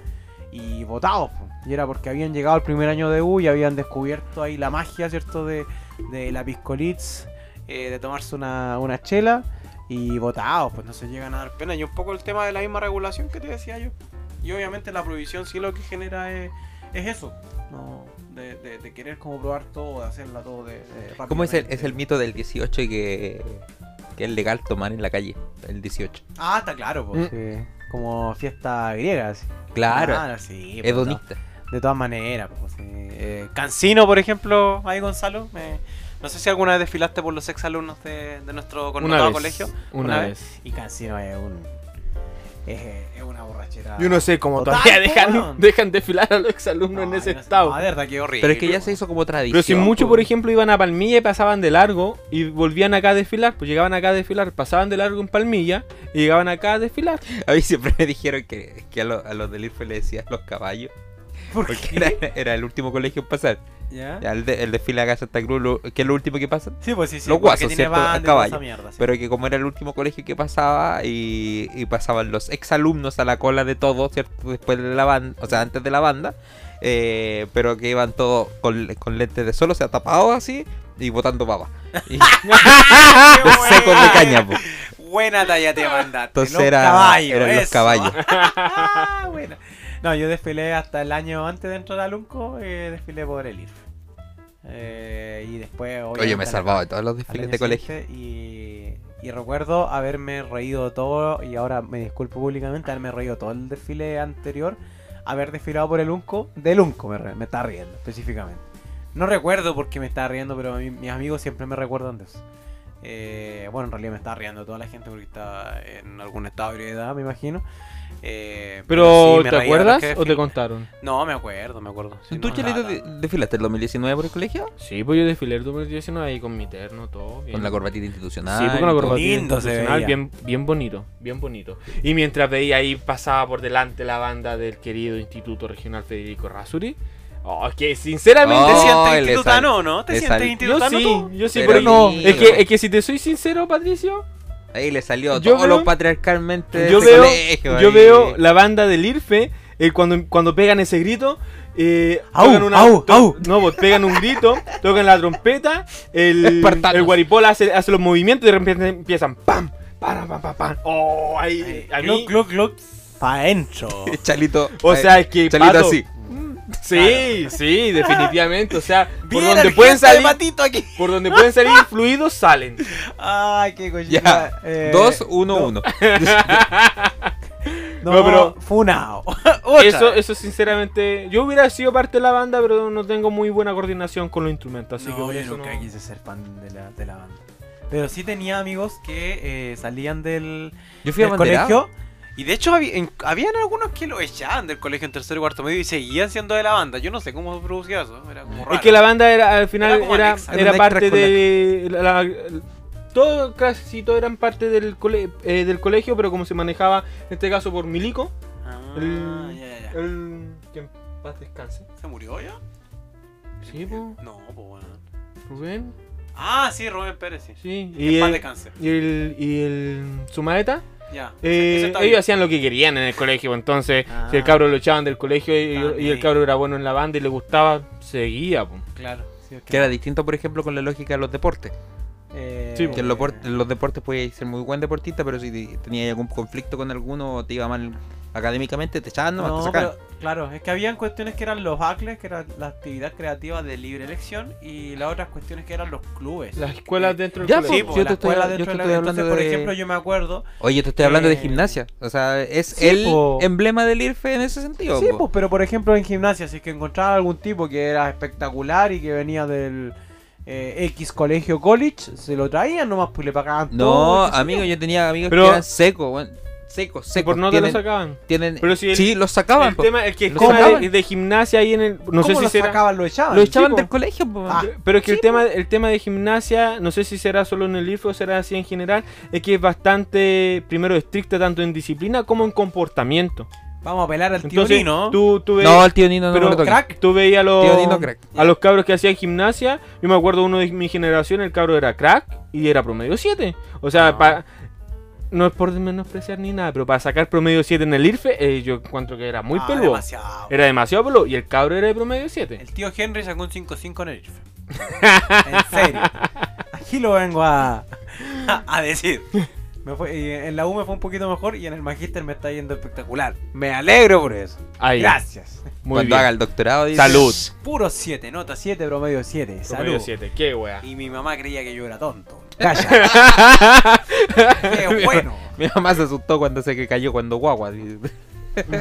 Speaker 5: y votados. Y era porque habían llegado al primer año de U y habían descubierto ahí la magia, ¿cierto? De, de la piscolitz, eh, de tomarse una, una chela y votados, pues no se llegan a dar pena. Y un poco el tema de la misma regulación que te decía yo. Y obviamente la prohibición sí lo que genera es, es eso, ¿no? De, de- de querer como probar todo, de hacerla todo de, de
Speaker 7: ¿Cómo es el, es el mito del 18 y que, que es legal tomar en la calle? El 18.
Speaker 5: Ah, está claro, pues.
Speaker 6: Mm.
Speaker 5: sí. Como fiesta griega, sí.
Speaker 7: Claro.
Speaker 5: sí. pues,
Speaker 7: hedonista.
Speaker 5: De todas maneras, pues. Eh, Cancino, por ejemplo, ahí Gonzalo, me- No sé si alguna vez desfilaste por los exalumnos de, de nuestro
Speaker 6: Una
Speaker 5: connotado
Speaker 6: vez.
Speaker 5: colegio.
Speaker 6: Una vez.
Speaker 5: Y casi no es un. Es, es una borrachera.
Speaker 6: Yo no sé cómo
Speaker 5: Total,
Speaker 6: todavía dejan, dejan desfilar a los exalumnos en
Speaker 5: Ay,
Speaker 6: ese
Speaker 5: no sé,
Speaker 6: estado.
Speaker 5: no, verdad, qué horrible.
Speaker 7: Pero es que ya se hizo como tradición.
Speaker 6: Pero si muchos,
Speaker 7: po.
Speaker 6: por ejemplo, iban a Palmilla y pasaban de largo y volvían acá a desfilar, pues llegaban acá a desfilar, pasaban de largo en Palmilla y llegaban acá a desfilar.
Speaker 7: A mí siempre me dijeron que, que a, lo- a los del IRFE le decían los caballos.
Speaker 5: ¿Por
Speaker 7: Porque
Speaker 5: qué?
Speaker 7: era, era el último colegio en pasar.
Speaker 5: ¿Ya?
Speaker 7: Ya, el, de- el desfile acá Santa Cruz, lo- que es lo último que pasa.
Speaker 5: Sí, pues sí, sí.
Speaker 7: Los guasos, ¿cierto? A caballo.
Speaker 5: mierda, sí.
Speaker 7: Pero que como era el último colegio que pasaba y, y pasaban los exalumnos a la cola de todo, ¿cierto? Después de la banda, o sea, antes de la banda. eh, pero que iban todos con, con lentes de sol, o sea, tapados así y botando pava. [laughs] Y-
Speaker 5: ¡Qué
Speaker 7: de secos de
Speaker 5: buena!
Speaker 7: caña, po.
Speaker 5: Buena talla te mandaste.
Speaker 7: Entonces
Speaker 5: los
Speaker 7: era-
Speaker 5: caballos,
Speaker 7: eran los
Speaker 5: eso.
Speaker 7: caballos. [laughs]
Speaker 5: Buena. No, yo desfilé hasta el año antes de entrar al Unco, eh, desfilé por el IRF. Eh, y después,
Speaker 7: Oye, me he salvado de todos los desfiles de colegio.
Speaker 5: Y, y recuerdo haberme reído todo, y ahora me disculpo públicamente, haberme reído todo el desfile anterior, haber desfilado por el Unco, del Unco me, re- me está riendo específicamente. No recuerdo por qué me estaba riendo, pero mi- mis amigos siempre me recuerdan de eso. Eh, bueno, en realidad me estaba riendo toda la gente porque estaba en algún estado de ebriedad, me imagino. Eh,
Speaker 6: Pero,
Speaker 5: sí, me
Speaker 6: ¿te acuerdas o te contaron?
Speaker 5: No, me acuerdo, me acuerdo. Sí,
Speaker 7: ¿Tú,
Speaker 5: no,
Speaker 7: Chelito, de- desfilaste el 2019 por el colegio?
Speaker 6: Sí, pues yo desfilé el 2019 ahí con mi terno, todo. Bien.
Speaker 7: Con la corbatita institucional.
Speaker 6: Sí, pues con la corbatita
Speaker 5: Lindo
Speaker 6: institucional, bien, bien bonito, bien bonito. Y mientras veía ahí pasaba por delante la banda del querido Instituto Regional Federico Rasuri. Oh, es que sinceramente
Speaker 5: ¿Te
Speaker 7: Oh,
Speaker 5: sientes institutano no? ¿Te sientes
Speaker 7: sal-
Speaker 6: yo
Speaker 5: institutano
Speaker 6: sí,
Speaker 5: tú?
Speaker 6: yo sí,
Speaker 7: Pero
Speaker 6: pero no.
Speaker 7: amigo.
Speaker 6: Es que, es que si te soy sincero, Patricio,
Speaker 7: Ahí le salió
Speaker 6: Yo
Speaker 7: todo
Speaker 6: veo-
Speaker 7: lo patriarcalmente de
Speaker 6: yo
Speaker 7: ese
Speaker 6: veo,
Speaker 7: colegio,
Speaker 6: yo veo la banda del IRFE eh, cuando, cuando pegan ese grito. Eh,
Speaker 5: Au,
Speaker 6: tocan una-
Speaker 5: au,
Speaker 6: to-
Speaker 5: au.
Speaker 6: No, pues pegan un grito, [laughs] tocan la trompeta, el,
Speaker 7: Espartanos.
Speaker 6: el guaripola hace, hace los movimientos y de repente empiezan ¡pam! ¡pam! ¡pam! ¡pam! pam. ¡Oh! Ahí, a mí-
Speaker 5: gluck. Pa'. [laughs]
Speaker 7: Chalito.
Speaker 6: O sea, es que
Speaker 7: Chalito
Speaker 6: Pato-
Speaker 7: así.
Speaker 6: Sí, sí, definitivamente. O sea, por donde pueden
Speaker 5: gesto de
Speaker 6: salir,
Speaker 5: aquí.
Speaker 6: por donde pueden salir fluidos salen.
Speaker 5: Ay, qué cochina.
Speaker 7: Ya.
Speaker 5: Eh,
Speaker 7: 2, 1, 1.
Speaker 5: No,
Speaker 6: No, pero-
Speaker 5: Funao. [laughs]
Speaker 6: Eso, eso sinceramente, yo hubiera sido parte de la banda, pero no tengo muy buena coordinación con los instrumentos, así que
Speaker 5: no,
Speaker 6: por
Speaker 5: yo
Speaker 6: eso
Speaker 5: nunca
Speaker 6: no-
Speaker 5: quise ser fan de la, de la banda. Pero sí tenía amigos que eh, salían del,
Speaker 7: Yo fui
Speaker 5: del colegio. Y de hecho había, en- habían algunos que lo echaban del colegio en tercero y cuarto medio y seguían siendo de la banda. Yo no sé cómo se producía eso. Era como raro.
Speaker 6: Es que la banda era al final
Speaker 5: Era
Speaker 6: era,
Speaker 5: anexa.
Speaker 6: era,
Speaker 7: Era un
Speaker 6: parte de la, la- todo casi todo eran parte del, cole- eh, del colegio, pero como se manejaba en este caso por Milico,
Speaker 5: Ah,
Speaker 6: el,
Speaker 5: ya, ya, ya.
Speaker 6: el- que en paz descanse.
Speaker 5: ¿Se murió ya?
Speaker 6: Sí, po,
Speaker 5: No, pues bueno.
Speaker 6: Rubén,
Speaker 5: Ah, sí, Rubén Pérez, sí.
Speaker 6: sí,
Speaker 5: En
Speaker 6: y
Speaker 5: paz
Speaker 6: el,
Speaker 5: descanse.
Speaker 6: y el y el Sumaeta Eh,
Speaker 5: está
Speaker 6: ellos
Speaker 5: bien.
Speaker 6: hacían lo que querían en el colegio, entonces
Speaker 5: Ah.
Speaker 6: si el cabro lo echaban del colegio y,
Speaker 5: Ah,
Speaker 6: y el cabro era bueno en la banda y le gustaba, seguía. po.
Speaker 5: Claro. sí, es que-
Speaker 7: Que era distinto, por ejemplo, con la lógica de los deportes.
Speaker 5: Eh,
Speaker 6: Sí,
Speaker 7: Que en los, por- en los deportes podías ser muy buen deportista, pero si te- tenías algún conflicto con alguno o te iba mal académicamente, te echaban, no,
Speaker 5: No,
Speaker 7: te sacaban.
Speaker 5: pero, claro, es que habían cuestiones que eran los ACLES, que era la actividad creativa de libre elección, y las otras cuestiones que eran los clubes.
Speaker 6: Las escuelas dentro del
Speaker 7: Ya,
Speaker 6: colegio.
Speaker 5: Sí,
Speaker 7: pues, yo
Speaker 5: la
Speaker 7: te estoy-
Speaker 5: escuela
Speaker 7: yo
Speaker 5: dentro
Speaker 7: te
Speaker 5: de la-
Speaker 7: estoy
Speaker 5: Entonces,
Speaker 7: hablando
Speaker 5: por
Speaker 7: de-
Speaker 5: ejemplo, yo me acuerdo.
Speaker 7: Oye, te estoy hablando de
Speaker 5: Eh,
Speaker 7: gimnasia. O sea, es
Speaker 5: sí,
Speaker 7: el
Speaker 5: po.
Speaker 7: emblema del IRFE en ese sentido.
Speaker 5: Sí, pues, pero por ejemplo en gimnasia, si es que encontraba algún tipo que era espectacular y que venía del eh, X colegio college, se lo traían nomás, pues le pagaban
Speaker 7: No,
Speaker 5: todo.
Speaker 7: amigo, yo tenía amigos
Speaker 6: Pero-
Speaker 7: que eran secos, weón. Secos, secos.
Speaker 6: por no te lo sacaban.
Speaker 7: tienen-
Speaker 6: Pero si el-
Speaker 7: sí, los sacaban.
Speaker 6: el
Speaker 7: po.
Speaker 6: tema, el que
Speaker 7: Lo
Speaker 6: tema de,
Speaker 7: sacaban.
Speaker 6: de gimnasia ahí en el. No sé
Speaker 5: ¿Cómo
Speaker 6: si
Speaker 5: lo
Speaker 6: será.
Speaker 5: sacaban? Lo echaban.
Speaker 7: Lo echaban del colegio. po.
Speaker 5: Ah.
Speaker 6: Pero es que
Speaker 7: Sí,
Speaker 6: el, tema, el tema de gimnasia, no sé si será solo en el IFE o será así en general, es que es bastante, primero, estricta tanto en disciplina como en comportamiento.
Speaker 5: Vamos a pelar al tío
Speaker 6: Entonces,
Speaker 5: Nino.
Speaker 6: tú, tú
Speaker 7: No, el tío Nino no
Speaker 6: pero
Speaker 7: me
Speaker 5: crack.
Speaker 6: tú veías a los,
Speaker 7: Tío Nino crack.
Speaker 6: a los cabros que hacían gimnasia. Yo me acuerdo uno de mi generación, el cabro era crack y era promedio 7. O sea,
Speaker 5: No.
Speaker 6: pa- no es por menospreciar ni nada, pero para sacar promedio 7 en el IRFE, eh, yo encuentro que era muy
Speaker 5: Ah,
Speaker 6: peludo.
Speaker 5: demasiado.
Speaker 6: Era demasiado peludo y el cabro era de promedio 7.
Speaker 5: El tío Henry sacó un 5-5 en el IRFE. [laughs] en serio. Aquí lo vengo a, a, a decir. Me fue- y en la U me fue un poquito mejor y en el Magister me está yendo espectacular. Me alegro por eso.
Speaker 6: Ahí,
Speaker 5: Gracias.
Speaker 6: muy
Speaker 7: Cuando
Speaker 6: bien.
Speaker 7: haga el doctorado, dice.
Speaker 6: Salud.
Speaker 5: Puro 7, nota 7, promedio 7.
Speaker 6: Promedio
Speaker 5: Salud.
Speaker 6: 7, qué wea.
Speaker 5: Y mi mamá creía que yo era tonto. [laughs] Calla. [laughs] Qué bueno.
Speaker 7: Mi mamá se asustó cuando sé que cayó cuando guagua.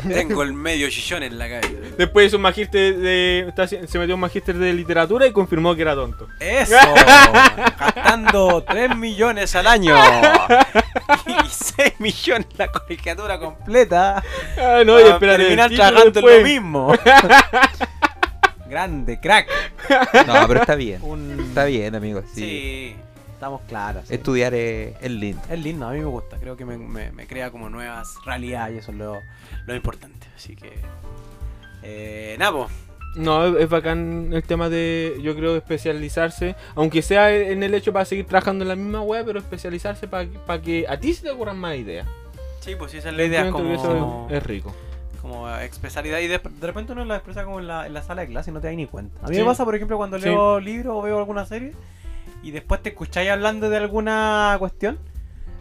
Speaker 5: Tengo el medio chillón en la cabeza.
Speaker 6: Después hizo un magíster de. Se metió un magíster de literatura y confirmó que era tonto.
Speaker 5: ¡Eso! [laughs] Gastando 3 millones al año. [laughs] Y 6 millones la colegiatura completa.
Speaker 6: Ah, no, y espérate.
Speaker 5: terminar
Speaker 6: después.
Speaker 5: lo mismo. [laughs] Grande, crack.
Speaker 7: No, pero está bien.
Speaker 5: Un-
Speaker 7: Está bien, amigos.
Speaker 5: Sí,
Speaker 7: Sí.
Speaker 5: Estamos claros. sí.
Speaker 7: Estudiar es, es lindo.
Speaker 5: Es lindo, a mí me gusta. Creo que me, me- me crea como nuevas realidades y eso es lo, lo importante. Así que. Eh, Napo.
Speaker 6: No, es- es bacán el tema de, yo creo, especializarse, aunque sea en el hecho para seguir trabajando en la misma web, pero especializarse para que a ti se te ocurran más ideas.
Speaker 5: Sí, pues sí, esa es la idea. Como,
Speaker 6: eso es, es rico.
Speaker 5: como expresar ideas y de, de repente uno la expresa como en la, en la sala de clase y no te das ni cuenta. A mí
Speaker 6: Sí.
Speaker 5: me pasa, por ejemplo, cuando
Speaker 6: Sí.
Speaker 5: leo libros o veo alguna serie y después te escucháis hablando de alguna cuestión.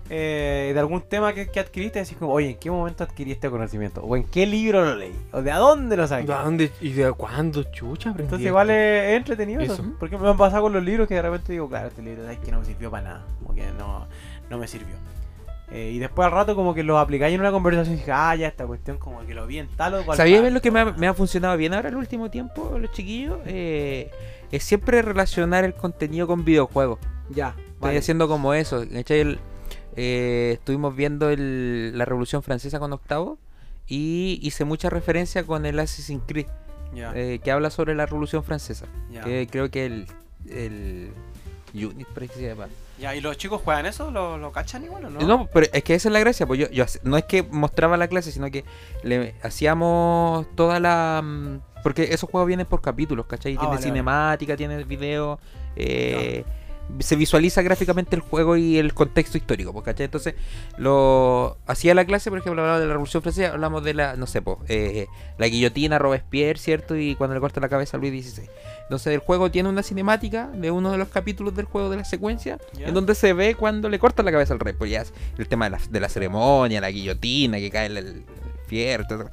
Speaker 5: eh, de algún tema que, que adquiriste, decís como, oye, ¿en qué momento adquirí este conocimiento? ¿O en qué libro lo leí? ¿O de a dónde lo saqué?
Speaker 6: ¿De dónde y de cuándo chucha aprendí?
Speaker 5: Entonces igual es, es entretenido eso.
Speaker 6: Eso.
Speaker 5: Porque me han pasado con los libros que de repente digo, claro, este libro es que no me sirvió para nada. Como que no, no me sirvió. Eh, y después al rato como que lo aplicáis en una conversación y dije, ah, ya esta cuestión como que lo vi en tal o cual
Speaker 7: ¿Sabías
Speaker 5: parte".
Speaker 7: ver lo que me ha, me ha funcionado bien ahora el último tiempo, los chiquillos? Eh, es siempre relacionar el contenido con videojuegos.
Speaker 5: Ya,
Speaker 7: Estoy
Speaker 5: vale.
Speaker 7: haciendo como eso. ¿cachai? El- eh, estuvimos viendo el- la Revolución Francesa con Octavo y hice mucha referencia con el Assassin's Creed,
Speaker 5: Ya,
Speaker 7: eh, que habla sobre la Revolución Francesa. Que creo que el, el Unit, se llama.
Speaker 5: Ya, ¿y los chicos juegan eso? ¿Lo, lo cachan igual o no?
Speaker 7: No, pero es que esa es la gracia, pues yo, yo no es que mostraba la clase, sino que le hacíamos toda la mm, porque esos juegos vienen por capítulos, ¿cachai?
Speaker 5: Ah,
Speaker 7: tiene
Speaker 5: vale, vale.
Speaker 7: cinemática, tiene video, eh, se visualiza gráficamente el juego y el contexto histórico, pues, ¿cachai? Entonces, lo hacía la clase, por ejemplo, hablaba de la Revolución Francesa, hablamos de la, no sé, pues, eh, la guillotina, Robespierre, ¿cierto? Y cuando le corta la cabeza a Luis XVI. Entonces, el juego tiene una cinemática de uno de los capítulos del juego de la secuencia, en donde se ve cuando le cortan la cabeza al rey. Pues ya es el tema de la, de la ceremonia, la guillotina, que cae el, el eso.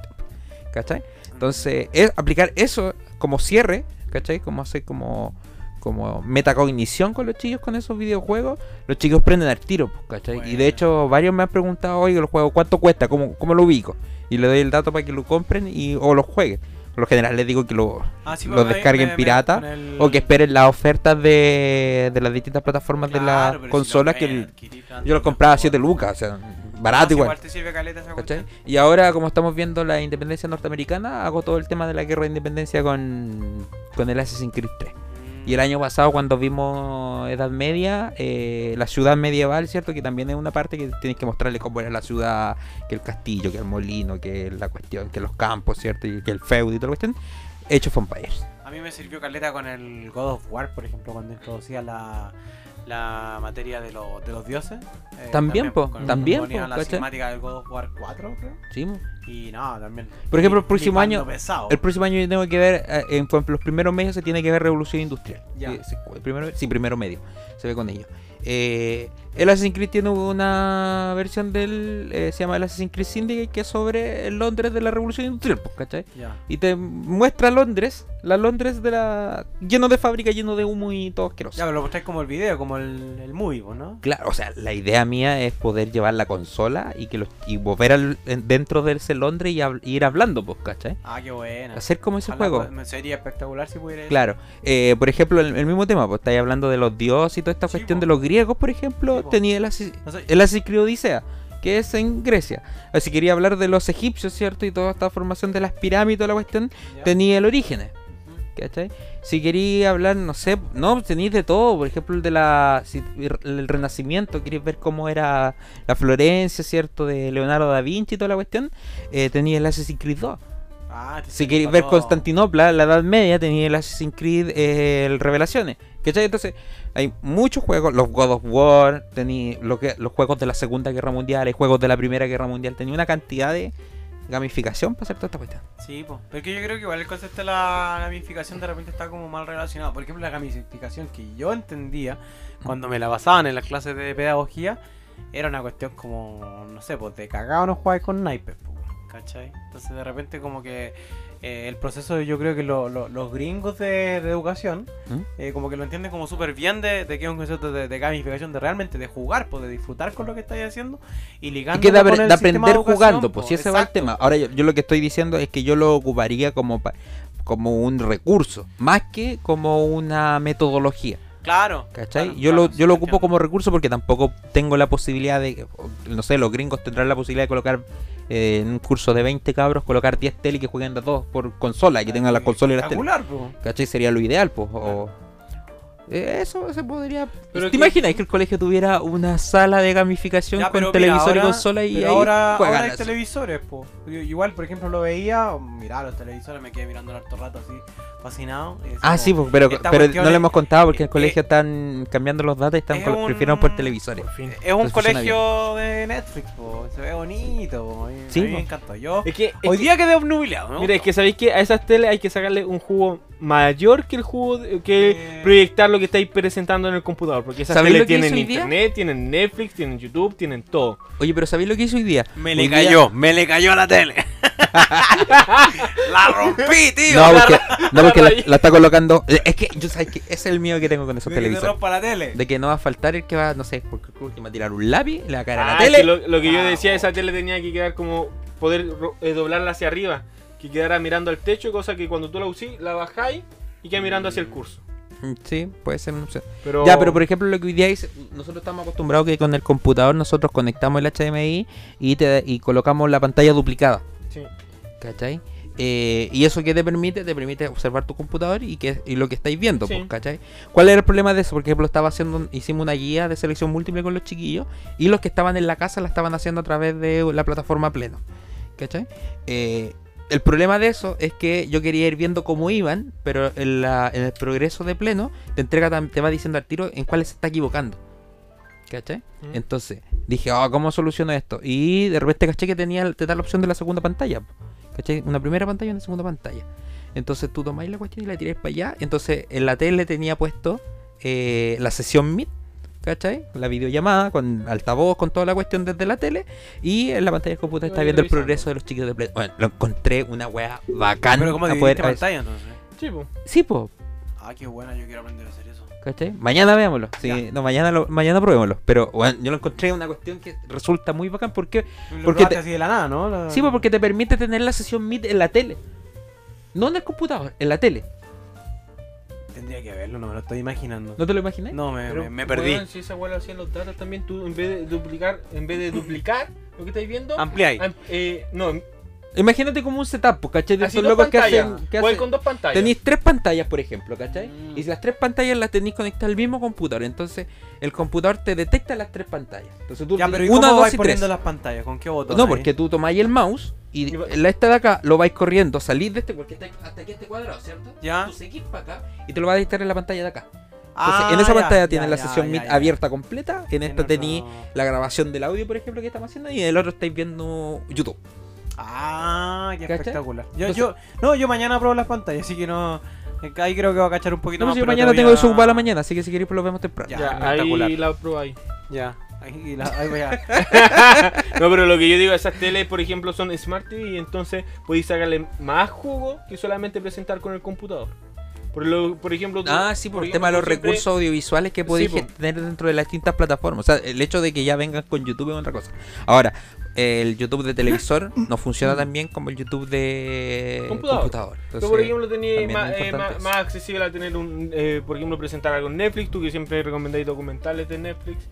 Speaker 7: ¿cachai? Entonces, es aplicar eso como cierre, ¿cachai? Como hacer como, como metacognición con los chicos con esos videojuegos. Los chicos prenden al tiro, pues, ¿cachai? Y de hecho, varios me han preguntado, oye, el juego, ¿cuánto cuesta? ¿Cómo, cómo lo ubico? Y le doy el dato para que lo compren y, o lo jueguen. Por lo general les digo que lo,
Speaker 5: Ah, sí,
Speaker 7: los
Speaker 5: pues,
Speaker 7: descarguen
Speaker 5: me-
Speaker 7: pirata
Speaker 5: el-
Speaker 7: o que esperen las ofertas de, de las distintas plataformas de las
Speaker 5: si
Speaker 7: consolas
Speaker 5: lo
Speaker 7: que el- yo los compraba a
Speaker 5: mejor.
Speaker 7: 7 lucas, o sea, barato
Speaker 5: sí,
Speaker 7: igual.
Speaker 5: te sirve caleta esa.
Speaker 7: Y ahora, como estamos viendo la independencia norteamericana, hago todo el tema de la guerra de independencia con, con el Assassin's Creed 3. Y el año pasado, cuando vimos Edad Media, eh, la ciudad medieval, ¿cierto? Que también es una parte que tienes que mostrarle cómo era la ciudad, que el castillo, que el molino, que la cuestión, que los campos, ¿cierto? Y que el feudo y toda la cuestión. Hecho of Empires.
Speaker 5: A mí me sirvió caleta con el God of War, por ejemplo, cuando introducía la, la materia de, los de los dioses. Eh,
Speaker 7: También, po,
Speaker 5: con-
Speaker 7: también, po,
Speaker 5: la cinemática del God of War 4, creo.
Speaker 7: ¿sí? mo?
Speaker 5: Y no, también.
Speaker 7: Por ejemplo, el próximo año-
Speaker 5: pesado.
Speaker 7: El próximo año yo tengo que ver, eh, en, los primeros medios se tiene que ver Revolución Industrial.
Speaker 5: Ya.
Speaker 7: Sí, primero, sí, primero medio. Se ve con ellos. Eh, el Assassin's Creed tiene una versión del. eh, se llama el Assassin's Creed Syndicate, que es sobre el Londres de la Revolución Industrial, pues, ¿cachai?
Speaker 5: Ya.
Speaker 7: Y te muestra Londres, la Londres de la. lleno de fábricas, lleno de humo y todo asqueroso.
Speaker 5: Ya, pero lo mostráis como el video, como el, el movie, po, ¿no?
Speaker 7: Claro, o sea, la idea mía es poder llevar la consola y que los y volver al, en- dentro de ese Londres y, ir hablando, pues, ¿cachai?
Speaker 5: Ah, qué buena.
Speaker 7: Hacer como ese
Speaker 5: Ojalá,
Speaker 7: juego.
Speaker 5: pues, me Sería espectacular si pudiera.
Speaker 7: Claro, eh, por ejemplo, el, el mismo tema, pues estáis hablando de los dioses y toda esta
Speaker 5: Sí,
Speaker 7: cuestión
Speaker 5: po.
Speaker 7: de los griegos, por ejemplo,
Speaker 5: Sí,
Speaker 7: tenía el, Asi-
Speaker 5: No sé-
Speaker 7: el Assassin's Creed Odisea, que es en Grecia. Así quería hablar de los egipcios, ¿cierto? Y toda esta formación de las pirámides toda la cuestión, tenía el Orígenes, ¿cachai? Si quería hablar, no sé, no, tenéis de todo, por ejemplo, el de la si- el Renacimiento, queréis ver cómo era la Florencia, ¿cierto? De Leonardo da Vinci y toda la cuestión, eh, tenía el Assassin's Creed 2.
Speaker 5: Ah,
Speaker 7: Si queréis ver. Constantinopla, la Edad Media, tenía el Assassin's Creed, eh, el Revelaciones. ¿Cachai? Entonces, hay muchos juegos, los God of War, tenía lo que, los juegos de la Segunda Guerra Mundial, hay juegos de la Primera Guerra Mundial, tenía una cantidad de gamificación para hacer toda esta cuestión.
Speaker 5: Sí, pues. Pero es que yo creo que igual el concepto de la gamificación de repente está como mal relacionado. Por ejemplo, la gamificación que yo entendía cuando me la pasaban en las clases de pedagogía era una cuestión como, no sé, pues de cagado no jugáis con naipes, pues, ¿cachai? Entonces de repente como que eh, el proceso yo creo que lo- lo- los gringos de, de educación
Speaker 7: ¿Mm?
Speaker 5: eh, como que lo entienden como súper bien de, de que es un concepto de, de gamificación, de realmente de jugar, pues de disfrutar con lo que estáis haciendo y
Speaker 7: Y
Speaker 5: ligando
Speaker 7: que de,
Speaker 5: con el
Speaker 7: aprender jugando, pues si ese va el tema. Ahora yo, yo lo que estoy diciendo es que yo lo ocuparía como, pa- como un recurso, más que como una metodología.
Speaker 5: Claro.
Speaker 7: ¿Cachai?
Speaker 5: claro,
Speaker 7: yo
Speaker 5: claro,
Speaker 7: lo, yo lo ocupo
Speaker 5: entiendo.
Speaker 7: como recurso porque tampoco tengo la posibilidad de, no sé, los gringos tendrán la posibilidad de colocar eh, en un curso de 20 cabros, colocar 10 tele y que jueguen a todos por consola y que tengan las consolas y las tele.
Speaker 5: Espectacular, pues.
Speaker 7: ¿Cachai? Sería lo ideal, pues. O... Eh, Eso se podría.
Speaker 6: Pero
Speaker 7: ¿Te
Speaker 6: que-
Speaker 7: imaginas que el colegio tuviera una sala de gamificación
Speaker 5: Ya,
Speaker 7: con televisor y consola y
Speaker 5: pero ahora,
Speaker 7: juegan
Speaker 5: ahora hay
Speaker 7: así?
Speaker 5: televisores, po. Igual, por ejemplo, lo veía, mira los televisores, me quedé mirando harto rato así, fascinado.
Speaker 7: Ah, sí, pues, pero, no le
Speaker 5: es-
Speaker 7: hemos contado porque en el
Speaker 5: eh,
Speaker 7: colegio están cambiando los datos y están
Speaker 5: es
Speaker 7: col-
Speaker 5: un-
Speaker 7: prefieren por televisores.
Speaker 6: Por fin.
Speaker 5: Es un colegio de Netflix, po. se ve bonito, po.
Speaker 7: Sí,
Speaker 5: a mí me encantó. Yo
Speaker 6: Es que, es
Speaker 5: hoy
Speaker 6: que-
Speaker 5: día quedé obnubilado, ¿no?
Speaker 6: Mira, es que sabéis que a esas teles hay que sacarle un jugo mayor que el jugo de- que
Speaker 5: Eh.
Speaker 6: proyectar lo que estáis presentando en el computador. Porque esas
Speaker 7: ¿Sabéis
Speaker 6: teles
Speaker 7: lo
Speaker 6: tienen internet, tienen Netflix, tienen YouTube, tienen todo.
Speaker 7: Oye, pero ¿sabéis lo que hizo hoy día?
Speaker 5: me
Speaker 7: Hoy
Speaker 5: le
Speaker 7: día-
Speaker 5: cayó, me le cayó a la tele. [laughs] [laughs] la rompí, tío.
Speaker 7: No,
Speaker 5: la
Speaker 7: porque, no, porque la, está colocando. Es que yo sabes que ese es el miedo que tengo con esos
Speaker 5: que
Speaker 7: televisores.
Speaker 5: rompa la tele.
Speaker 7: De que no va a faltar el que va, no sé, porque que va a tirar un lápiz, le va a caer a la
Speaker 6: Ah,
Speaker 7: tele.
Speaker 6: lo, lo que yo
Speaker 5: Ah,
Speaker 6: decía,
Speaker 5: po.
Speaker 6: esa tele tenía que quedar como poder eh, doblarla hacia arriba. Que quedara mirando al techo, cosa que cuando tú la usís, la bajáis y queda mirando hacia el curso.
Speaker 7: Mm, Sí, puede ser.
Speaker 6: Pero...
Speaker 7: Ya, pero por ejemplo, lo que hoy día nosotros estamos acostumbrados que con el computador nosotros conectamos el HDMI y, te, y colocamos la pantalla duplicada.
Speaker 6: Sí.
Speaker 7: ¿Cachai? Eh, y eso que te permite, te permite observar tu computador y que y lo que estáis viendo,
Speaker 6: Sí.
Speaker 7: pues, ¿cachai? ¿Cuál era el problema de eso? Por ejemplo, estaba haciendo, hicimos una guía de selección múltiple con los chiquillos y los que estaban en la casa la estaban haciendo a través de la plataforma Pleno, ¿cachai? Eh, el problema de eso es que yo quería ir viendo cómo iban, pero en, la- en el progreso de Pleno te entrega, te va diciendo al tiro en cuáles se está equivocando. ¿Cachai?
Speaker 6: Mm.
Speaker 7: Entonces dije, ah, ¿cómo soluciono esto? Y de repente caché que tenía, te da la opción de la segunda pantalla. ¿Cachai? Una primera pantalla y una segunda pantalla. Entonces tú tomáis la cuestión y la tiráis para allá. Entonces en la tele tenía puesto eh, la sesión Meet, ¿cachai? La videollamada con altavoz, con toda la cuestión desde la tele. Y en la pantalla del computador está viendo el progreso de los chicos de Play. Bueno, lo encontré una wea.
Speaker 5: Pero ¿cómo
Speaker 7: a poder-
Speaker 5: pantalla entonces?
Speaker 6: Sí, po.
Speaker 7: Sí.
Speaker 5: Ah, qué buena, yo quiero aprender a hacer eso.
Speaker 7: ¿Cachai? Mañana veámoslo. Sí, no, mañana, lo, mañana probémoslo. Pero bueno, yo lo encontré una cuestión que resulta muy bacán porque
Speaker 5: Lo
Speaker 7: Porque te-
Speaker 5: así de la nada, ¿no? La-
Speaker 7: Sí, pues porque te permite tener la sesión Meet en la tele. No en el computador, en la tele.
Speaker 5: Tendría que verlo, no me lo estoy imaginando.
Speaker 7: ¿No te lo imaginas?
Speaker 5: No, me,
Speaker 6: Pero,
Speaker 5: me, me perdí.
Speaker 6: si esa weá lo hacían los datos también, tú en vez de duplicar, en vez de duplicar lo que estáis viendo,
Speaker 5: Ampliáis.
Speaker 6: am- eh, no,
Speaker 7: Imagínate como un setup, pues, ¿cachai? De
Speaker 6: así
Speaker 7: esos locos que hacen. Que
Speaker 6: Igual
Speaker 7: hacen-
Speaker 6: con dos pantallas.
Speaker 7: Tenéis tres pantallas, por ejemplo, ¿cachai?
Speaker 5: Mm.
Speaker 7: Y si las tres pantallas las tenéis conectadas al mismo computador, entonces el computador te detecta las tres pantallas. Entonces tú
Speaker 5: Ya, pero ¿y
Speaker 7: una,
Speaker 5: cómo
Speaker 7: dos
Speaker 5: vais
Speaker 7: y
Speaker 5: poniendo
Speaker 7: tres.
Speaker 5: las pantallas? ¿Con qué botón?
Speaker 7: No,
Speaker 5: ahí?
Speaker 7: porque tú tomáis el mouse y la esta de acá lo vais corriendo, salís de este, porque está hasta aquí este cuadrado, ¿cierto?
Speaker 5: Ya.
Speaker 7: Tú seguís para acá y te lo va a dictar en la pantalla de acá. Entonces,
Speaker 5: Ah,
Speaker 7: en esa
Speaker 5: ya,
Speaker 7: pantalla
Speaker 5: ya,
Speaker 7: tienes la sesión
Speaker 5: ya,
Speaker 7: abierta completa. En esta tenéis la grabación del audio, por ejemplo, que estamos haciendo. Y en el otro estáis viendo YouTube.
Speaker 5: Ah, qué
Speaker 7: ¿Cachai?
Speaker 5: espectacular. Yo,
Speaker 7: Entonces-
Speaker 5: yo, no, yo mañana pruebo las pantallas, así que no. Ahí creo que va a cachar un poquito
Speaker 7: No,
Speaker 5: más.
Speaker 7: pues yo mañana
Speaker 5: te
Speaker 7: tengo eso ocupado la mañana, así que si queréis, pues lo vemos temprano.
Speaker 5: Ya,
Speaker 6: Ya,
Speaker 5: espectacular.
Speaker 6: ahí la probáis.
Speaker 5: Ya, ahí, la- ahí voy a. [laughs] [laughs]
Speaker 6: No, pero lo que yo digo, esas teles, por ejemplo, son Smart TV y entonces podéis sacarle más jugo que solamente presentar con el computador. Por, lo, por ejemplo, tú-
Speaker 7: Ah, sí, por el
Speaker 6: ejemplo,
Speaker 7: tema de los
Speaker 6: siempre-
Speaker 7: recursos audiovisuales que podéis
Speaker 6: Sí,
Speaker 7: tener dentro de las distintas plataformas. O sea, el hecho de que ya vengan con YouTube es otra cosa. Ahora, el YouTube de televisor [coughs] no funciona tan bien como el YouTube de
Speaker 6: Computador.
Speaker 7: computador. Entonces,
Speaker 6: por ejemplo, más,
Speaker 7: es
Speaker 6: eh, más, accesible a tener un, eh, por ejemplo, presentar algo en Netflix, tú que siempre recomendáis documentales de Netflix.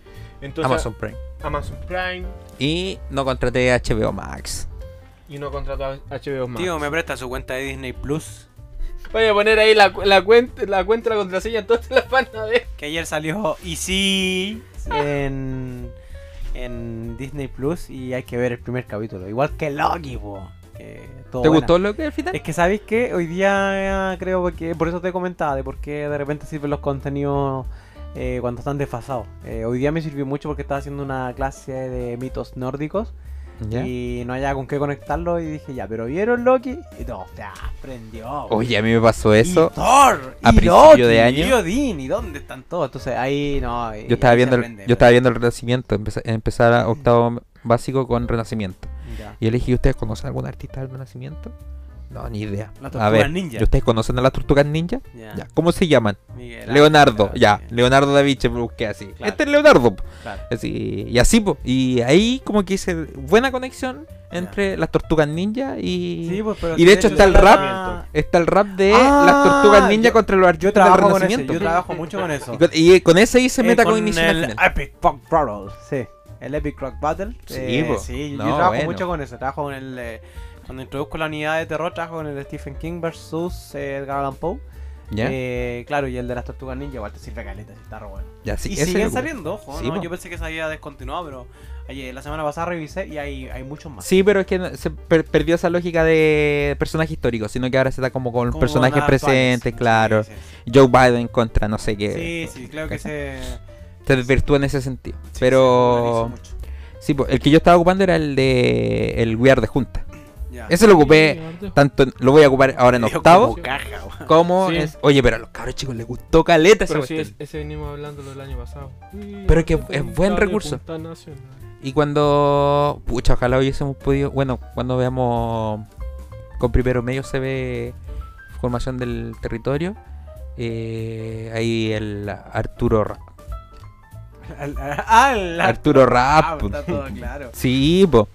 Speaker 6: Entonces,
Speaker 7: Amazon Prime.
Speaker 6: Amazon Prime
Speaker 7: Y no contraté HBO Max.
Speaker 6: y no contrató a HBO Max.
Speaker 5: Tío, me presta su cuenta de Disney Plus.
Speaker 6: Voy a poner ahí la, la cuenta, la cuenta, la contraseña, entonces la van a ver.
Speaker 5: Que ayer salió Easy en, en Disney Plus y hay que ver el primer capítulo. Igual que Loki, po. Que todo
Speaker 7: ¿Te
Speaker 5: buena.
Speaker 7: gustó lo que al final?
Speaker 5: Es que sabéis que hoy día eh, creo que por eso te comentaba de por qué de repente sirven los contenidos eh, cuando están desfasados. Eh, hoy día me sirvió mucho porque estaba haciendo una clase de mitos nórdicos
Speaker 7: ¿Ya?
Speaker 5: y no había con qué conectarlo y dije ya, pero vieron Loki y no, ya prendió.
Speaker 7: Oye, a mí me pasó eso.
Speaker 5: Y Thor,
Speaker 7: a
Speaker 5: y
Speaker 7: principio
Speaker 5: Loki,
Speaker 7: de año.
Speaker 5: y Odín, y dónde están todos. Entonces ahí no.
Speaker 7: Yo estaba viendo el, yo estaba viendo el Renacimiento, empezar a octavo básico con Renacimiento. Y yo le dije, ¿ustedes conocen algún artista del Renacimiento? No, ni idea.
Speaker 5: Las
Speaker 7: A
Speaker 5: tortugas
Speaker 7: ver,
Speaker 5: ninja.
Speaker 7: ¿y ¿ustedes conocen a las tortugas ninja?
Speaker 5: Ya.
Speaker 7: Ya. ¿Cómo se llaman?
Speaker 5: Miguel
Speaker 7: Leonardo, ya. Leonardo da Vinci, busqué así.
Speaker 5: Claro.
Speaker 7: Este es Leonardo.
Speaker 5: claro.
Speaker 7: Así, y así, po. Y ahí como que hice buena conexión entre las tortugas ninja y...
Speaker 5: Sí, pues, pero
Speaker 7: y de hecho está el rap, está el rap de
Speaker 5: Ah,
Speaker 7: las tortugas ninja
Speaker 5: yo-
Speaker 7: contra los
Speaker 5: Yo
Speaker 7: artistas del
Speaker 5: trabajo con ese,
Speaker 7: renacimiento.
Speaker 5: yo trabajo mucho con eso.
Speaker 7: Y con, y con ese hice
Speaker 5: Eh,
Speaker 7: metacognition al
Speaker 5: el
Speaker 7: final.
Speaker 5: Epic Rock Battle, sí. El Epic Rock Battle.
Speaker 7: Sí,
Speaker 5: eh, sí, yo trabajo
Speaker 7: bueno.
Speaker 5: mucho con eso. Trabajo con el. eh, cuando introduzco la unidad de terror, trabajo con el Stephen King versus eh, Edgar Allan Poe.
Speaker 7: ¿Ya?
Speaker 5: Eh, claro, y el de las tortugas ninja, igual te sirve caleta, si está re bueno.
Speaker 7: ya, sí,
Speaker 5: y siguen saliendo, ojo,
Speaker 7: Sí,
Speaker 5: ¿no?
Speaker 7: po.
Speaker 5: Yo pensé que se había descontinuado, pero ayer, la semana pasada revisé y hay, hay muchos más.
Speaker 7: Sí, pero es que se per- perdió esa lógica de personaje histórico, sino que ahora se da como con
Speaker 5: Como
Speaker 7: personajes presentes, claro.
Speaker 5: Sí,
Speaker 7: Joe Biden contra no sé qué.
Speaker 5: Sí, sí, creo que se.
Speaker 7: Se desvirtúa en ese sentido. pero sí, el que yo estaba ocupando era el de el We Are de Junta.
Speaker 5: Ya.
Speaker 7: Ese lo ocupé tanto, en- lo voy a ocupar ahora en octavo,
Speaker 5: como caja,
Speaker 7: como
Speaker 6: Sí.
Speaker 7: es- oye, pero a los cabros chicos les gustó caleta esa
Speaker 6: Pero sí,
Speaker 7: cuestión.
Speaker 6: es- ese venimos hablando del año pasado.
Speaker 7: Pero que es buen recurso. Y cuando. Pucha, ojalá hubiésemos podido. Bueno, cuando veamos. Con primero medio se ve. Formación del territorio. eh, ahí el Arturo Rap.
Speaker 5: Al- Ah, el
Speaker 7: Arturo
Speaker 5: Ah,
Speaker 7: Rap.
Speaker 5: está todo claro. [laughs]
Speaker 7: Sí, po.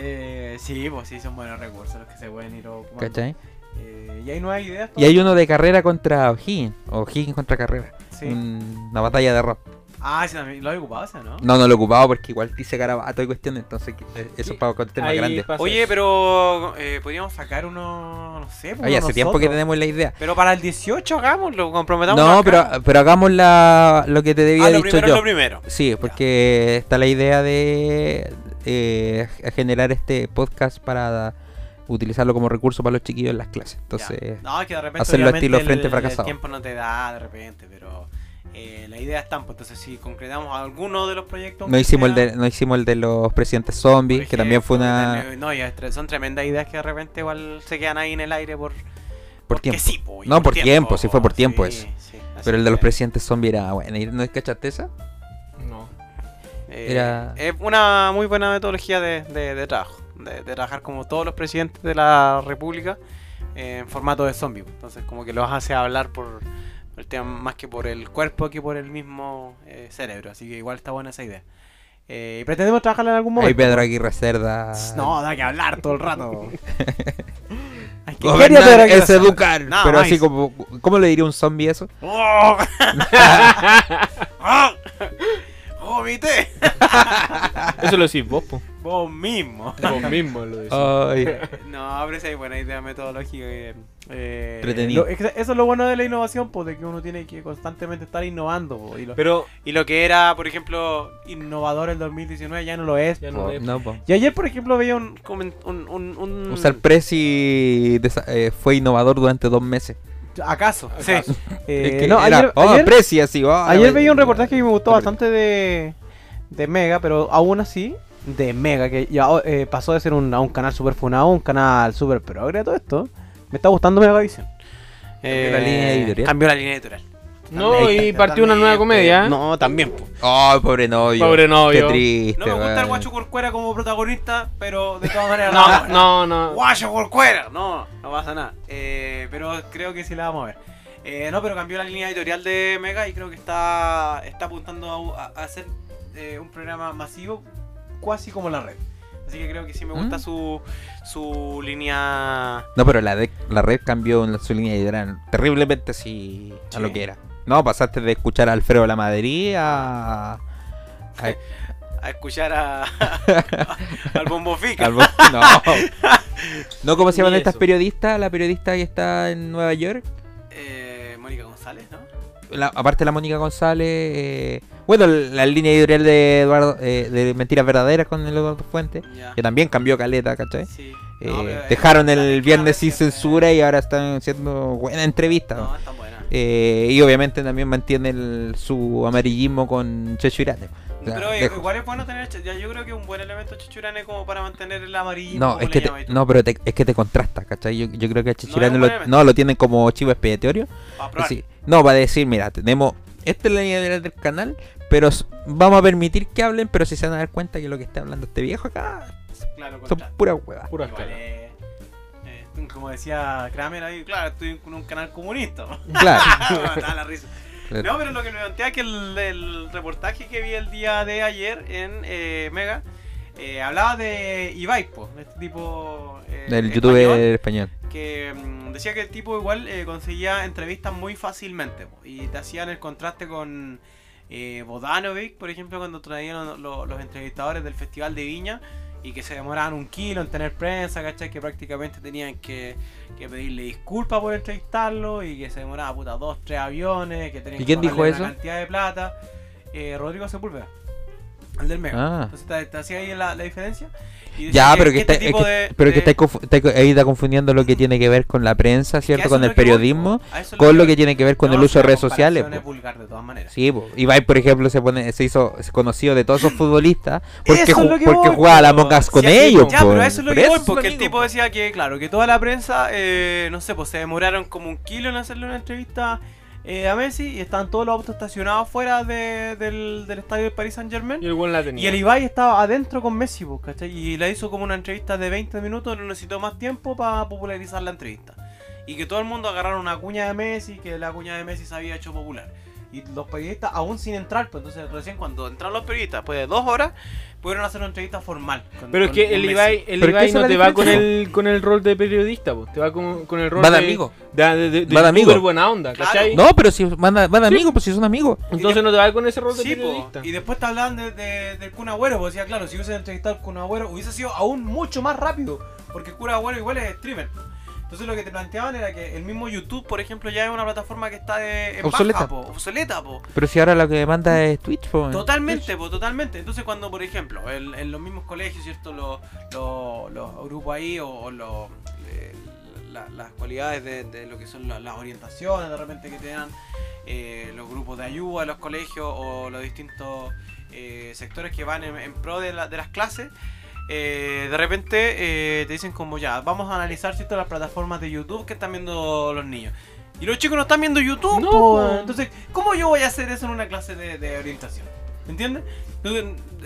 Speaker 5: Eh, sí, pues sí, son buenos recursos los que se pueden ir ocupando.
Speaker 7: ¿Cachai?
Speaker 5: Eh, y hay nuevas ideas.
Speaker 7: Y hay uno de carrera contra O'Higgins. O O'Higgins contra carrera.
Speaker 5: Sí.
Speaker 7: Un- una batalla de rap.
Speaker 5: Ah, sí, también. Lo he ocupado ese, ¿no?
Speaker 7: No, no lo he ocupado porque igual dice garabato y cuestiones. Entonces, eh, eso es para contestar más grande.
Speaker 5: Oye, pero eh, podríamos sacar uno, no sé. pues,
Speaker 7: Ay,
Speaker 5: uno
Speaker 7: hace tiempo que tenemos la idea.
Speaker 5: Pero para el 18 hagámoslo, comprometamos.
Speaker 7: No, pero, pero hagamos la, lo que te debía
Speaker 5: ah,
Speaker 7: haber
Speaker 5: lo
Speaker 7: dicho
Speaker 5: primero
Speaker 7: yo.
Speaker 5: es lo primero.
Speaker 7: Sí, porque está la idea de eh, generar este podcast para utilizarlo como recurso para los chiquillos en las clases. Entonces,
Speaker 5: no, es que de repente
Speaker 7: hacerlo estilo
Speaker 5: el-
Speaker 7: Frente
Speaker 5: el,
Speaker 7: Fracasado.
Speaker 5: tiempo no te da de repente, pero eh, la idea está, pues entonces si concretamos alguno de los proyectos.
Speaker 7: no hicimos, el de, no hicimos el de los presidentes zombies, que también fue una...
Speaker 5: No, y es son tremendas ideas que de repente igual se quedan ahí en el aire por.
Speaker 7: Por tiempo.
Speaker 5: sí, po, y
Speaker 7: No, por tiempo, sí fue por tiempo
Speaker 5: sí,
Speaker 7: eso.
Speaker 5: sí,
Speaker 7: Pero el de los presidentes zombies era bueno. ¿Y ¿No cachaste esa?
Speaker 6: No.
Speaker 5: eh,
Speaker 7: era-
Speaker 5: Es una muy buena metodología de, de- de trabajo. De, de trabajar como todos los presidentes de la república eh, en formato de zombie. Entonces, como que los hace hablar por el tema más que por el cuerpo que por el mismo eh, cerebro. Así que igual está buena esa idea. Eh, y pretendemos trabajarla en algún
Speaker 7: Ahí
Speaker 5: momento.
Speaker 7: Pedro Aguirre Cerda.
Speaker 5: No, da que hablar todo el rato. [laughs] Ay, ¿qué quería
Speaker 7: Gobernar es
Speaker 5: Cerda?
Speaker 7: educar.
Speaker 5: Nada
Speaker 7: pero así como. ¿Cómo le diría un zombie eso? [laughs] [laughs]
Speaker 5: ¡Vomité! [laughs]
Speaker 6: Eso lo decís vos, po.
Speaker 5: Vos mismo.
Speaker 6: Vos mismo lo decís.
Speaker 7: Ay.
Speaker 5: No, pero esa es buena idea metodológica. eh, eh,
Speaker 7: Entretenido.
Speaker 5: lo- es que eso es lo bueno de la innovación, pues, de que uno tiene que constantemente estar innovando. po, y, lo,
Speaker 6: Pero
Speaker 5: y lo que era, por ejemplo, innovador el 2019 ya no lo es.
Speaker 6: Ya
Speaker 5: po.
Speaker 6: no es.
Speaker 7: No, po.
Speaker 5: Y ayer, por ejemplo, veía un... comen- un, un, un-
Speaker 7: Usar Prezi desa- eh, fue innovador durante dos meses.
Speaker 5: ¿Acaso? Sí. Eh,
Speaker 7: Es que
Speaker 5: no,
Speaker 7: era,
Speaker 5: ayer,
Speaker 7: oh,
Speaker 5: ayer-
Speaker 7: así. oh,
Speaker 5: Ayer
Speaker 7: eh,
Speaker 5: veía un reportaje que me gustó bastante de, de Mega, pero aún así, de Mega, que ya eh, pasó de ser un, a un canal super funado un canal super progre, todo esto. Me está gustando Megavisión.
Speaker 7: Cambió la línea editorial.
Speaker 5: Cambió la línea editorial.
Speaker 6: No, y partió una nueva comedia. ¿eh?
Speaker 5: No, también. po.
Speaker 7: Oh, pobre novio.
Speaker 6: Pobre novio.
Speaker 7: Qué triste.
Speaker 5: No me gusta el. Guacho Corcuera como protagonista, pero de todas [laughs] maneras.
Speaker 6: No, no, no.
Speaker 5: Guacho Corcuera. No, no pasa nada. Eh, pero creo que sí la vamos a ver. Eh, no, pero cambió la línea editorial de Mega y creo que está, está apuntando a, a hacer eh, un programa masivo, casi como la red. Así que creo que sí me gusta
Speaker 7: ¿Mm?
Speaker 5: su, su línea.
Speaker 7: No, pero la, de- la red cambió en la- su línea editorial terriblemente sí, a
Speaker 5: Sí.
Speaker 7: lo que era. No, pasaste de escuchar a Alfredo La Madrid a. a-
Speaker 5: A escuchar a, [laughs] al Bombo Fica.
Speaker 7: al bo- no. [laughs] no, ¿cómo se llaman estas periodistas? La periodista que está en Nueva York.
Speaker 5: Eh, Mónica González, ¿no?
Speaker 7: La- aparte de la Mónica González. eh, bueno, la línea editorial de Eduardo eh, de Mentiras Verdaderas con el Eduardo Fuente.
Speaker 5: Ya.
Speaker 7: Que también cambió caleta, ¿cachai?
Speaker 5: Sí.
Speaker 7: Eh,
Speaker 5: No, eh,
Speaker 7: dejaron el viernes sin censura y ahora están haciendo buena entrevista.
Speaker 5: No, está buena.
Speaker 7: Eh, y obviamente también mantiene el- su amarillismo con sea,
Speaker 5: Pero eh, igual es bueno tener. ya Yo creo que un buen elemento chichurane como para mantener el amarillo.
Speaker 7: no, es que te, no, pero te- es que te contrasta, ¿cachai? Yo, yo creo que a Checho
Speaker 5: No es
Speaker 7: lo, no, lo tienen como chivo expiatorio.
Speaker 5: Para.
Speaker 7: Así, no, va a decir, mira, tenemos esta es la línea del canal, pero vamos a permitir que hablen, pero si se van a dar cuenta que lo que está hablando este viejo acá
Speaker 5: Claro,
Speaker 7: son puras huevas.
Speaker 6: Puras
Speaker 5: como decía Kramer ahí, claro, estoy en un canal comunista.
Speaker 7: Claro. [laughs]
Speaker 5: Me da la risa.
Speaker 7: Claro.
Speaker 5: No, pero lo que me plantea es que el, el reportaje que vi el día de ayer en eh, Mega eh, hablaba de Ibai, po, de este tipo eh,
Speaker 7: Del youtuber español.
Speaker 5: que mm, decía que el tipo igual eh, conseguía entrevistas muy fácilmente po, y te hacían el contraste con eh, Bodanovic, por ejemplo, cuando traían lo- los entrevistadores del Festival de Viña y que se demoraban un kilo en tener prensa, ¿cachai? Que prácticamente tenían que, que pedirle disculpas por entrevistarlo y que se demoraba puta dos, tres aviones, que tenían
Speaker 7: ¿Y quién
Speaker 5: que
Speaker 7: dijo eso?
Speaker 5: una cantidad de plata. Eh, Rodrigo Sepúlveda, el del Mega.
Speaker 7: Ah.
Speaker 5: Entonces te, te hacía ahí la, la diferencia.
Speaker 7: Ya, pero que,
Speaker 5: este
Speaker 7: está, que-
Speaker 5: de-
Speaker 7: pero que
Speaker 5: de-
Speaker 7: está, está- ahí está confundiendo lo que tiene que ver con la prensa, ¿cierto? Con el periodismo, con lo que tiene que ver con
Speaker 5: No,
Speaker 7: el uso de redes sociales.
Speaker 5: es vulgar de todas maneras.
Speaker 7: Sí, po. Ibai, por ejemplo, se pone, se hizo conocido de todos esos [clears throat] futbolistas porque,
Speaker 5: Eso es
Speaker 7: porque
Speaker 5: voy,
Speaker 7: jugaba a la Us con
Speaker 5: Sí,
Speaker 7: ellos.
Speaker 5: Ya,
Speaker 7: po.
Speaker 5: pero eso es lo que voy, porque el tipo
Speaker 7: po.
Speaker 5: decía que, claro, que toda la prensa, eh, no sé, pues se demoraron como un kilo en hacerle una entrevista eh, a Messi y estaban todos los autos estacionados fuera de- del, del estadio del Paris Saint Germain.
Speaker 6: Y el buen la tenía.
Speaker 5: Y el Ibai estaba adentro con Messi, pues, ¿cachai? Y le hizo como una entrevista de 20 minutos, no necesitó más tiempo para popularizar la entrevista. Y que todo el mundo agarraron una cuña de Messi, que la cuña de Messi se había hecho popular. Y los periodistas, aún sin entrar, pues entonces recién cuando entraron los periodistas, después de dos horas, pudieron hacer una entrevista formal. con-
Speaker 6: Pero es que el. Ibai, el
Speaker 7: Pero es que
Speaker 6: Ibai no te va con el, con el rol de periodista, po. te va con, con el rol
Speaker 7: Va de
Speaker 6: de
Speaker 7: amigo.
Speaker 6: De, de, de, de
Speaker 7: Va de amigo.
Speaker 6: buena onda.
Speaker 7: No, pero si van, a- van amigos, pues si son amigos.
Speaker 6: Entonces no te va con ese rol de
Speaker 5: Sí, po.
Speaker 6: periodista.
Speaker 5: y después te hablaban de, de- del Kun Agüero, pues decía, claro, si hubiese entrevistado al Kun Agüero hubiese sido aún mucho más rápido, porque el Kun Agüero igual es streamer. Entonces lo que te planteaban era que el mismo YouTube, por ejemplo, ya es una plataforma que está de, en
Speaker 7: Obsoleta.
Speaker 5: baja, po, obsoleta, po.
Speaker 7: Pero si ahora lo que manda es Twitch, po.
Speaker 5: Totalmente, po, totalmente. Entonces cuando, por ejemplo, en, en los mismos colegios, ¿cierto? Los, los, los grupos ahí o, o los, eh, la- las cualidades de, de lo que son la- las orientaciones de repente que te dan eh, los grupos de ayuda de los colegios o los distintos eh, sectores que van en, en pro de, la- de las clases. Eh, de repente eh, te dicen como ya, vamos a analizar ¿cierto? las plataformas de YouTube que están viendo los niños. Y los chicos no están viendo YouTube.
Speaker 6: No,
Speaker 5: po. Entonces, ¿cómo yo voy a hacer eso en una clase de, de orientación? ¿Entiendes?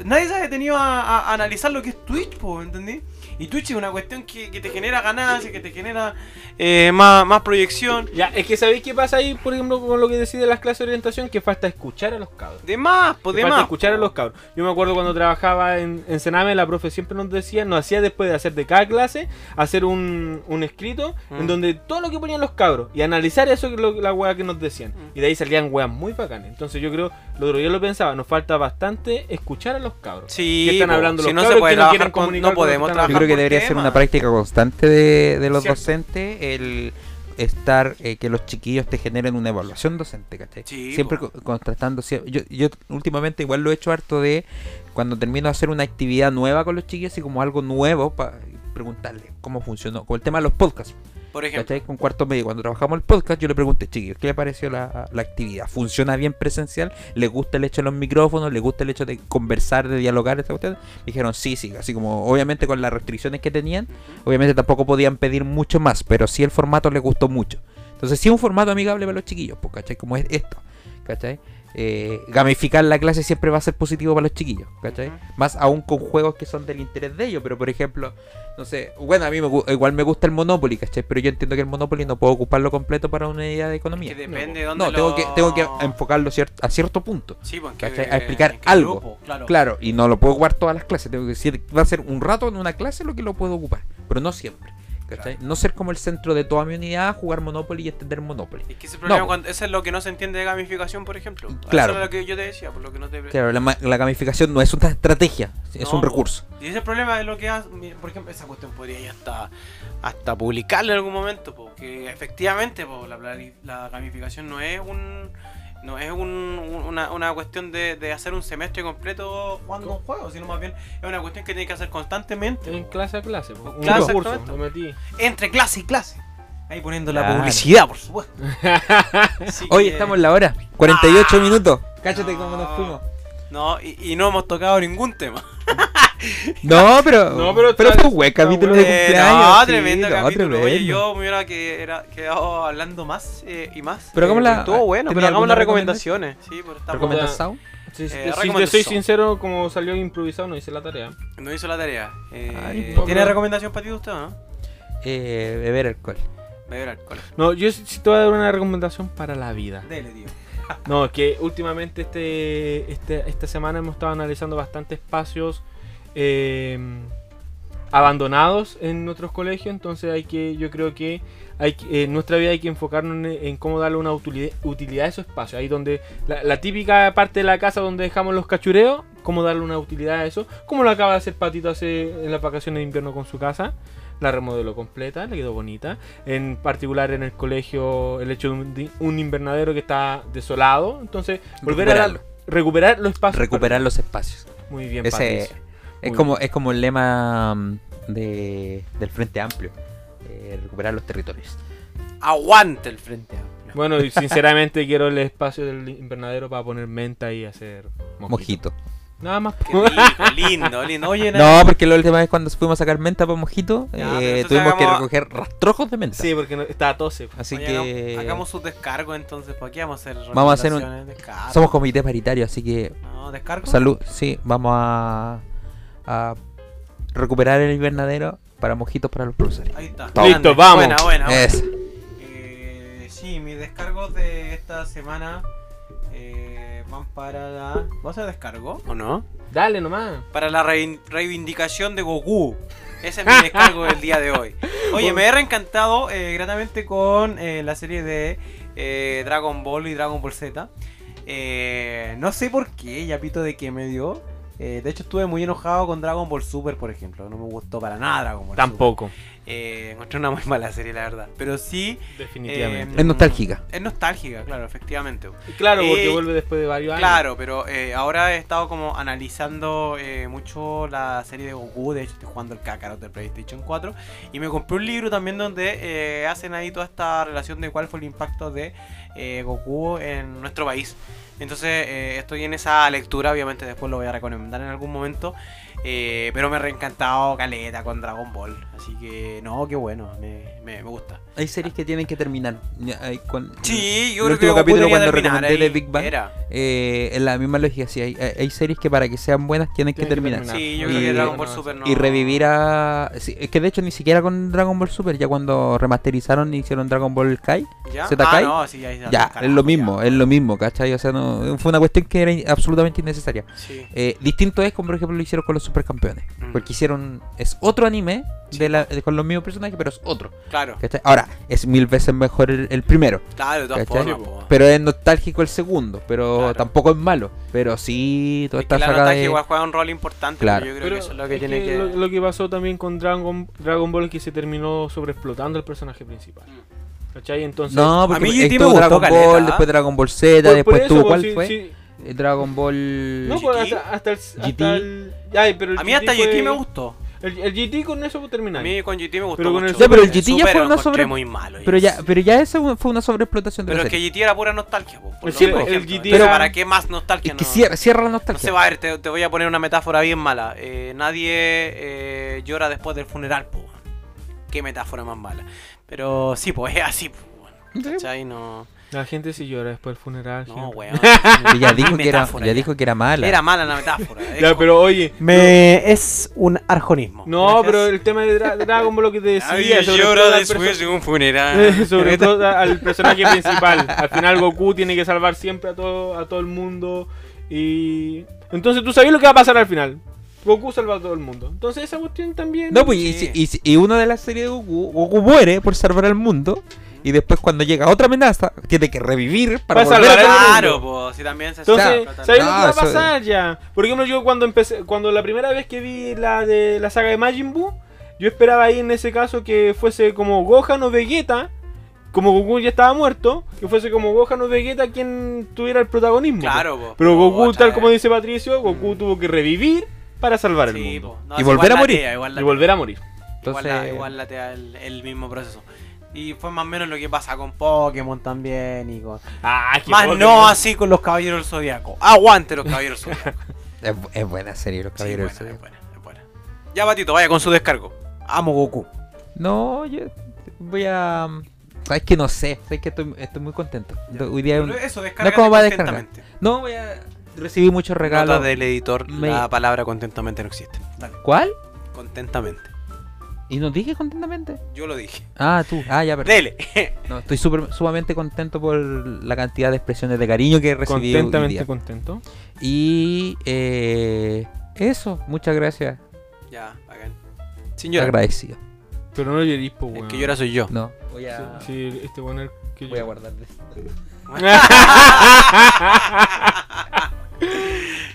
Speaker 5: Nadie se ha detenido a, a- analizar lo que es Twitch, po, ¿entendí? Y Twitch es una cuestión que, que te genera ganancia, que te genera eh, más, más proyección.
Speaker 6: Ya, es que ¿sabéis qué pasa ahí, por ejemplo, con lo que decide las clases de orientación? Que falta escuchar a los cabros.
Speaker 5: De más, pues de
Speaker 6: falta
Speaker 5: más.
Speaker 6: escuchar a los cabros. Yo me acuerdo cuando trabajaba en, en Sename, la profe siempre nos decía, nos hacía después de hacer de cada clase, hacer un, un escrito en
Speaker 5: Mm.
Speaker 6: donde todo lo que ponían los cabros y analizar eso que lo- la weá que nos decían.
Speaker 5: Mm.
Speaker 6: Y de ahí salían weas muy bacanas. Entonces yo creo, lo otro día lo pensaba, nos falta bastante escuchar a los cabros.
Speaker 5: Sí,
Speaker 6: ¿Qué están hablando
Speaker 5: si
Speaker 6: los
Speaker 5: no se puede
Speaker 6: que no quieren
Speaker 5: trabajar con-
Speaker 6: comunicar
Speaker 5: no
Speaker 6: que
Speaker 5: podemos trabajar
Speaker 7: Yo creo que debería ser una práctica constante de, de los
Speaker 6: Cierto.
Speaker 7: docentes el estar, eh, que los chiquillos te generen una evaluación docente, ¿cachai?
Speaker 5: Sí,
Speaker 7: Siempre
Speaker 5: po.
Speaker 7: co- contrastando. Yo, yo últimamente igual lo he hecho harto de cuando termino de hacer una actividad nueva con los chiquillos y como algo nuevo para preguntarle cómo funcionó. Con el tema de los podcasts,
Speaker 5: Por ejemplo.
Speaker 7: ¿cachai? Con cuarto medio, cuando trabajamos el podcast, yo le pregunté, chiquillos, ¿qué le pareció la, la actividad? ¿Funciona bien presencial? ¿Les gusta el hecho de los micrófonos? ¿Les gusta el hecho de conversar, de dialogar? Esta cuestión? Dijeron, sí, sí, así como obviamente con las restricciones que tenían, obviamente tampoco podían pedir mucho más, pero sí el formato les gustó mucho. Entonces sí un formato amigable para los chiquillos, pues, ¿cachai? Como es esto, ¿cachai? Eh, gamificar la clase siempre va a ser positivo para los chiquillos, ¿cachai? Más aún con juegos que son del interés de ellos, pero por ejemplo, no sé, bueno, a mí me gu- igual me gusta el Monopoly, ¿cachai? Pero yo entiendo que el Monopoly no puedo ocuparlo completo para una idea de
Speaker 5: Que
Speaker 7: economía.
Speaker 5: depende de dónde
Speaker 7: No, tengo
Speaker 5: lo-
Speaker 7: que, tengo que enfocarlo cier- a cierto punto.
Speaker 5: Sí, pues.
Speaker 7: A explicar algo.
Speaker 5: grupo, claro.
Speaker 7: Claro, y no lo puedo ocupar todas las clases. Tengo que decir, va a ser un rato en una clase lo que lo puedo ocupar, pero no siempre. ¿Cachai? No ser como el centro de toda mi unidad, jugar Monopoly y entender Monopoly.
Speaker 5: Es que ese problema,
Speaker 7: No.
Speaker 5: cuando, eso es lo que no se entiende de gamificación, por ejemplo.
Speaker 7: Claro.
Speaker 5: Eso es lo que yo te decía, por lo que no te...
Speaker 7: Claro, la, gamificación no es una estrategia, es
Speaker 5: No,
Speaker 7: un recurso.
Speaker 5: Y ese problema es lo que hace, por ejemplo, esa cuestión podría ya hasta, hasta publicarla en algún momento, porque efectivamente po, la gamificación no es un no es un- un- una, una cuestión de, de hacer un semestre completo jugando un juego, sino más bien es una cuestión que tiene que hacer constantemente.
Speaker 6: En clase a clase. po. Un
Speaker 5: Clase,
Speaker 6: curso, lo metí.
Speaker 5: Entre clase y clase. Ahí poniendo la publicidad, por supuesto. [laughs]
Speaker 7: Hoy
Speaker 5: que-
Speaker 7: estamos en la hora, 48
Speaker 5: Ah.
Speaker 7: minutos. Cáchate
Speaker 5: No.
Speaker 7: cómo nos fuimos.
Speaker 5: No, y, y no hemos tocado ningún tema. [laughs] [laughs]
Speaker 7: No, pero.
Speaker 6: No, pero
Speaker 7: pero fue un buen capítulo de
Speaker 5: Eh,
Speaker 7: cumpleaños.
Speaker 5: no,
Speaker 7: sí,
Speaker 5: tremendo
Speaker 7: no,
Speaker 5: capítulo. Oye,
Speaker 7: tremendo.
Speaker 5: yo me hubiera que era quedado hablando más eh, y más.
Speaker 7: Pero hagamos
Speaker 5: Eh,
Speaker 7: la-
Speaker 5: Estuvo bueno,
Speaker 7: ¿tenía
Speaker 5: pero hagamos las recomendaciones. Sí.
Speaker 7: ¿Recomendación?
Speaker 6: Si,
Speaker 5: Eh,
Speaker 6: si te
Speaker 5: recomendación.
Speaker 6: soy sincero, como salió improvisado, no hice la tarea.
Speaker 5: No hizo la tarea. Eh,
Speaker 7: Ay,
Speaker 5: ¿Tiene
Speaker 6: poco.
Speaker 5: recomendación para ti usted o no?
Speaker 7: eh, beber alcohol.
Speaker 5: Beber alcohol.
Speaker 6: No, yo sí sí te voy a dar una recomendación para la vida.
Speaker 5: Dele, tío. [laughs]
Speaker 6: No, es que últimamente este, este, esta semana hemos estado analizando bastantes espacios eh, abandonados en nuestros colegios, entonces hay que, yo creo que hay que- en nuestra vida hay que enfocarnos en, en cómo darle una utilidad, utilidad a esos espacios, ahí donde la, la típica parte de la casa donde dejamos los cachureos, cómo darle una utilidad a eso, como lo acaba de hacer Patito hace en las vacaciones de invierno con su casa. La remodeló completa, le quedó bonita. En particular en el colegio, el hecho de un, invernadero que está desolado. Entonces, volver a recuperar los espacios.
Speaker 7: Recuperar los espacios.
Speaker 6: Muy bien,
Speaker 7: Ese
Speaker 6: Patricio.
Speaker 7: Es como, es como el lema mm, de, del Frente Amplio. eh, recuperar los territorios.
Speaker 5: Aguante el frente amplio.
Speaker 6: Bueno, y [laughs] sinceramente quiero el espacio del invernadero para poner menta y hacer mojito.
Speaker 7: Mojito.
Speaker 6: Nada más.
Speaker 5: Qué rico, lindo, lindo. Oye, [laughs]
Speaker 7: No, porque la última vez cuando fuimos a sacar menta para mojito,
Speaker 5: Ya,
Speaker 7: eh, tuvimos que recoger rastrojos de menta.
Speaker 6: Sí, porque no, estaba tose.
Speaker 7: Así
Speaker 5: Oye,
Speaker 7: que
Speaker 5: hagamos, hagamos sus descargos entonces. ¿Para qué vamos a hacer
Speaker 7: Vamos a hacer un-?
Speaker 5: Descargo.
Speaker 7: somos comité paritario, así que
Speaker 5: No, descargo.
Speaker 7: salud, sí, vamos a, a recuperar el invernadero para mojitos para los profesores.
Speaker 5: Ahí está.
Speaker 6: Listo,
Speaker 5: Grande.
Speaker 6: vamos.
Speaker 5: Buena, buena. buena.
Speaker 7: Es.
Speaker 5: Eh, sí, mis descargos de esta semana eh, van para la. ¿Vas a descargo o no?
Speaker 6: Dale nomás.
Speaker 5: Para la reivindicación de Goku. Ese es mi descargo del día de hoy. Oye, me he reencantado eh, gratamente con eh, la serie de eh, Dragon Ball y Dragon Ball Z. Eh, no sé por qué, ya pito de qué me dio. Eh, de hecho, estuve muy enojado con Dragon Ball Super, por ejemplo. No me gustó para nada Dragon Ball
Speaker 6: Tampoco.
Speaker 5: Super. Eh, encontré una muy mala serie, la verdad. Pero sí.
Speaker 6: Definitivamente.
Speaker 5: eh,
Speaker 7: Es nostálgica.
Speaker 5: Es nostálgica, claro, efectivamente.
Speaker 6: claro, porque
Speaker 5: eh,
Speaker 6: vuelve después de varios años.
Speaker 5: Claro, pero eh, ahora he estado como analizando eh, mucho la serie de Goku. De hecho, estoy jugando el Kakarot de PlayStation 4. Y me compré un libro también donde eh, hacen ahí toda esta relación de cuál fue el impacto de eh, Goku en nuestro país. Entonces, eh, estoy en esa lectura. Obviamente, después lo voy a recomendar en algún momento. eh, pero me ha reencantado Caleta con Dragon Ball. Así que, no, qué bueno. Me, me, me gusta.
Speaker 7: Hay series que tienen que terminar. Ya,
Speaker 5: Sí, yo
Speaker 7: el
Speaker 5: creo que
Speaker 7: último
Speaker 5: Goku
Speaker 7: capítulo
Speaker 5: que
Speaker 7: cuando recomendé de. Big Bang, eh, en la misma lógica, sí, hay, series que para que sean buenas tienen que
Speaker 6: Tienen que
Speaker 7: terminar.
Speaker 6: terminar.
Speaker 5: Sí, yo
Speaker 7: Y-
Speaker 5: creo que Dragon Ball Super no.
Speaker 7: Y revivir a... sí, es que de hecho ni siquiera con Dragon Ball Super, ya cuando remasterizaron y hicieron Dragon Ball Kai,
Speaker 5: ¿Ya?
Speaker 7: ¿Z
Speaker 5: Ah,
Speaker 7: Kai?
Speaker 5: no, sí, ahí
Speaker 7: ya,
Speaker 5: carajo,
Speaker 7: es lo mismo,
Speaker 5: ya.
Speaker 7: es lo mismo, ¿cachai? O sea, no, fue una cuestión que era absolutamente innecesaria.
Speaker 5: Sí.
Speaker 7: Eh, distinto es como por ejemplo lo hicieron con los supercampeones.
Speaker 5: Mm.
Speaker 7: Porque hicieron. Es otro anime de la- de- con los mismos personajes, pero es otro.
Speaker 5: Claro,
Speaker 7: ¿cachai? Ahora, es mil veces mejor el, el primero.
Speaker 5: claro, po.
Speaker 7: Pero es nostálgico el segundo. Pero
Speaker 5: Claro.
Speaker 7: tampoco es malo. Pero sí, toda
Speaker 5: Es que
Speaker 7: esta
Speaker 5: la
Speaker 7: saga
Speaker 5: nostalgia
Speaker 7: de.
Speaker 5: igual juega un rol importante.
Speaker 7: Claro.
Speaker 5: pero Yo creo
Speaker 6: Pero
Speaker 5: que eso es lo que
Speaker 6: es
Speaker 5: tiene
Speaker 6: que
Speaker 5: que.
Speaker 6: Lo, lo que pasó también con Dragon, Dragon Ball es que se terminó sobreexplotando el personaje principal. ¿Cachai? Entonces.
Speaker 7: No, porque
Speaker 5: A mí me
Speaker 7: estuvo
Speaker 5: gustó
Speaker 7: Dragon
Speaker 5: caleta,
Speaker 7: Ball,
Speaker 5: ¿ah?
Speaker 7: después Dragon Ball Z,
Speaker 6: por- por
Speaker 7: después
Speaker 6: eso,
Speaker 7: tuvo.
Speaker 6: pues,
Speaker 7: ¿Cuál
Speaker 6: sí,
Speaker 7: fue?
Speaker 6: sí.
Speaker 7: Dragon Ball.
Speaker 6: No, pues hasta, hasta el. hasta
Speaker 7: GT.
Speaker 6: el- Ay, pero el
Speaker 5: A mí hasta
Speaker 6: GT
Speaker 5: GT
Speaker 6: fue-
Speaker 5: me gustó.
Speaker 6: El, el GT con eso fue
Speaker 5: A mí con GT me gustó.
Speaker 6: Pero con el
Speaker 5: mucho.
Speaker 7: Ya, pero el GT ya fue una sobre-
Speaker 5: muy malo.
Speaker 7: Pero ya, pero ya esa fue una sobreexplotación de
Speaker 5: Pero
Speaker 7: la
Speaker 5: es que
Speaker 7: serie.
Speaker 5: GT era pura nostalgia. po, por
Speaker 6: Sí, el. GT era-
Speaker 5: ¿Para qué más nostalgia?
Speaker 7: Es que
Speaker 5: no?
Speaker 7: cierra, cierra la
Speaker 5: No
Speaker 7: nostalgia.
Speaker 5: se va a ver, te, te voy a poner una metáfora bien mala. Eh, nadie eh, llora después del funeral, po. Qué metáfora más mala. Pero sí, pues es así, po. bueno, ¿Cachai? No,
Speaker 6: La gente sí llora después del funeral.
Speaker 5: no,
Speaker 6: gente.
Speaker 5: weón.
Speaker 7: Y [laughs] ya dijo que era, ya
Speaker 5: ya.
Speaker 7: dijo que era mala.
Speaker 5: Era mala la metáfora. [laughs]
Speaker 6: Ya,
Speaker 5: como-
Speaker 6: pero oye.
Speaker 5: Me es un arjonismo.
Speaker 6: No,
Speaker 5: Gracias.
Speaker 6: pero el tema de Dra- Dragon Ball lo que te decía.
Speaker 5: Nadie
Speaker 6: sobre
Speaker 5: llora
Speaker 6: todo al
Speaker 5: después de un funeral. [laughs]
Speaker 6: sobre todo al personaje principal. Al final Goku tiene que salvar siempre a todo, a todo el mundo. Y. Entonces tú sabes lo que va a pasar al final. Goku salva a todo el mundo. Entonces esa cuestión también.
Speaker 7: No, pues y,
Speaker 5: Sí.
Speaker 7: y, si- y uno de las series de Goku, Goku muere por salvar al mundo. Y después cuando llega otra amenaza, tiene que revivir para
Speaker 6: Para
Speaker 7: volver
Speaker 6: salvar
Speaker 7: a
Speaker 5: Claro,
Speaker 7: mundo.
Speaker 5: pues si también se
Speaker 6: Entonces,
Speaker 5: trata-
Speaker 6: ¿sabes lo
Speaker 7: No,
Speaker 6: que va a
Speaker 7: eso-
Speaker 6: pasar ya? Por ejemplo, yo cuando empecé, cuando la primera vez que vi la de la saga de Majin Buu, yo esperaba ahí en ese caso que fuese como Gohan o Vegeta, como Goku ya estaba muerto, que fuese como Gohan o Vegeta quien tuviera el protagonismo.
Speaker 5: Claro, po.
Speaker 6: Pero Goku, tal como dice Patricio, Goku tuvo que revivir para salvar el mundo.
Speaker 5: No,
Speaker 7: Y volver a morir.
Speaker 6: Y
Speaker 5: latea.
Speaker 6: volver a morir.
Speaker 5: Igual, la,
Speaker 7: Entonces-
Speaker 5: igual el, el mismo proceso. Y fue más o menos lo que pasa con Pokémon también y con...
Speaker 6: Ah,
Speaker 5: Más
Speaker 6: Pokémon.
Speaker 5: no así con los Caballeros del Zodiaco. Aguante los Caballeros del Zodiaco. [laughs]
Speaker 7: Es, es buena serie, los
Speaker 5: Sí,
Speaker 7: caballeros.
Speaker 5: buena,
Speaker 7: del
Speaker 5: es
Speaker 7: Zodiaco.
Speaker 5: buena, es buena. Ya, Batito, vaya con su descargo. Amo Goku.
Speaker 7: No, yo voy a. Sabes que no sé, sabes que estoy, estoy muy contento. Hoy día es
Speaker 5: Pero eso,
Speaker 7: No es como va a descargar. No, voy a. Recibí muchos
Speaker 5: Nota
Speaker 7: regalos.
Speaker 5: del editor,
Speaker 7: Me-
Speaker 5: la palabra contentamente no existe. Dale,
Speaker 7: ¿Cuál?
Speaker 5: contentamente.
Speaker 7: ¿Y nos dije contentamente?
Speaker 5: Yo lo dije.
Speaker 7: Ah, tú. Ah, ya, perdón.
Speaker 5: Dele. [laughs]
Speaker 7: No, estoy súper- sumamente contento por la cantidad de expresiones de cariño que he recibido hoy
Speaker 6: Contentamente
Speaker 7: día.
Speaker 6: contento.
Speaker 7: Y eh, eso, muchas gracias.
Speaker 5: ya, bacán. Sin llorar.
Speaker 7: Agradecido.
Speaker 6: Pero no llorís, po,
Speaker 5: El
Speaker 6: weón.
Speaker 5: que llora soy yo.
Speaker 7: No, voy a,
Speaker 6: Sí, sí, este el que
Speaker 7: voy a. [laughs]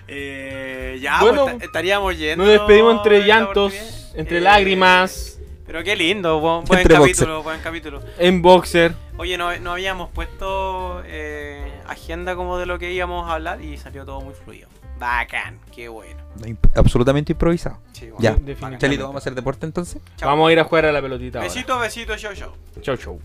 Speaker 5: Eh, ya,
Speaker 6: Bueno,
Speaker 5: pues, ta- estaríamos yendo.
Speaker 6: Nos despedimos entre
Speaker 5: en la
Speaker 6: llantos,
Speaker 5: oportunidad.
Speaker 6: Entre
Speaker 5: Eh,
Speaker 6: lágrimas,
Speaker 5: Pero qué lindo, buen, capítulo, buen capítulo.
Speaker 6: en boxer.
Speaker 5: Oye, no, no habíamos puesto eh, agenda como de lo que íbamos a hablar y salió todo muy fluido. Bacán, qué bueno.
Speaker 7: Imp- Absolutamente improvisado.
Speaker 5: Sí, bueno.
Speaker 7: Ya.
Speaker 6: definitivamente.
Speaker 7: Chelito, ¿vamos a hacer deporte entonces?
Speaker 6: Vamos a ir a jugar a la pelotita. ahora.
Speaker 5: Besito, besito, show, show.
Speaker 6: Chau, chau.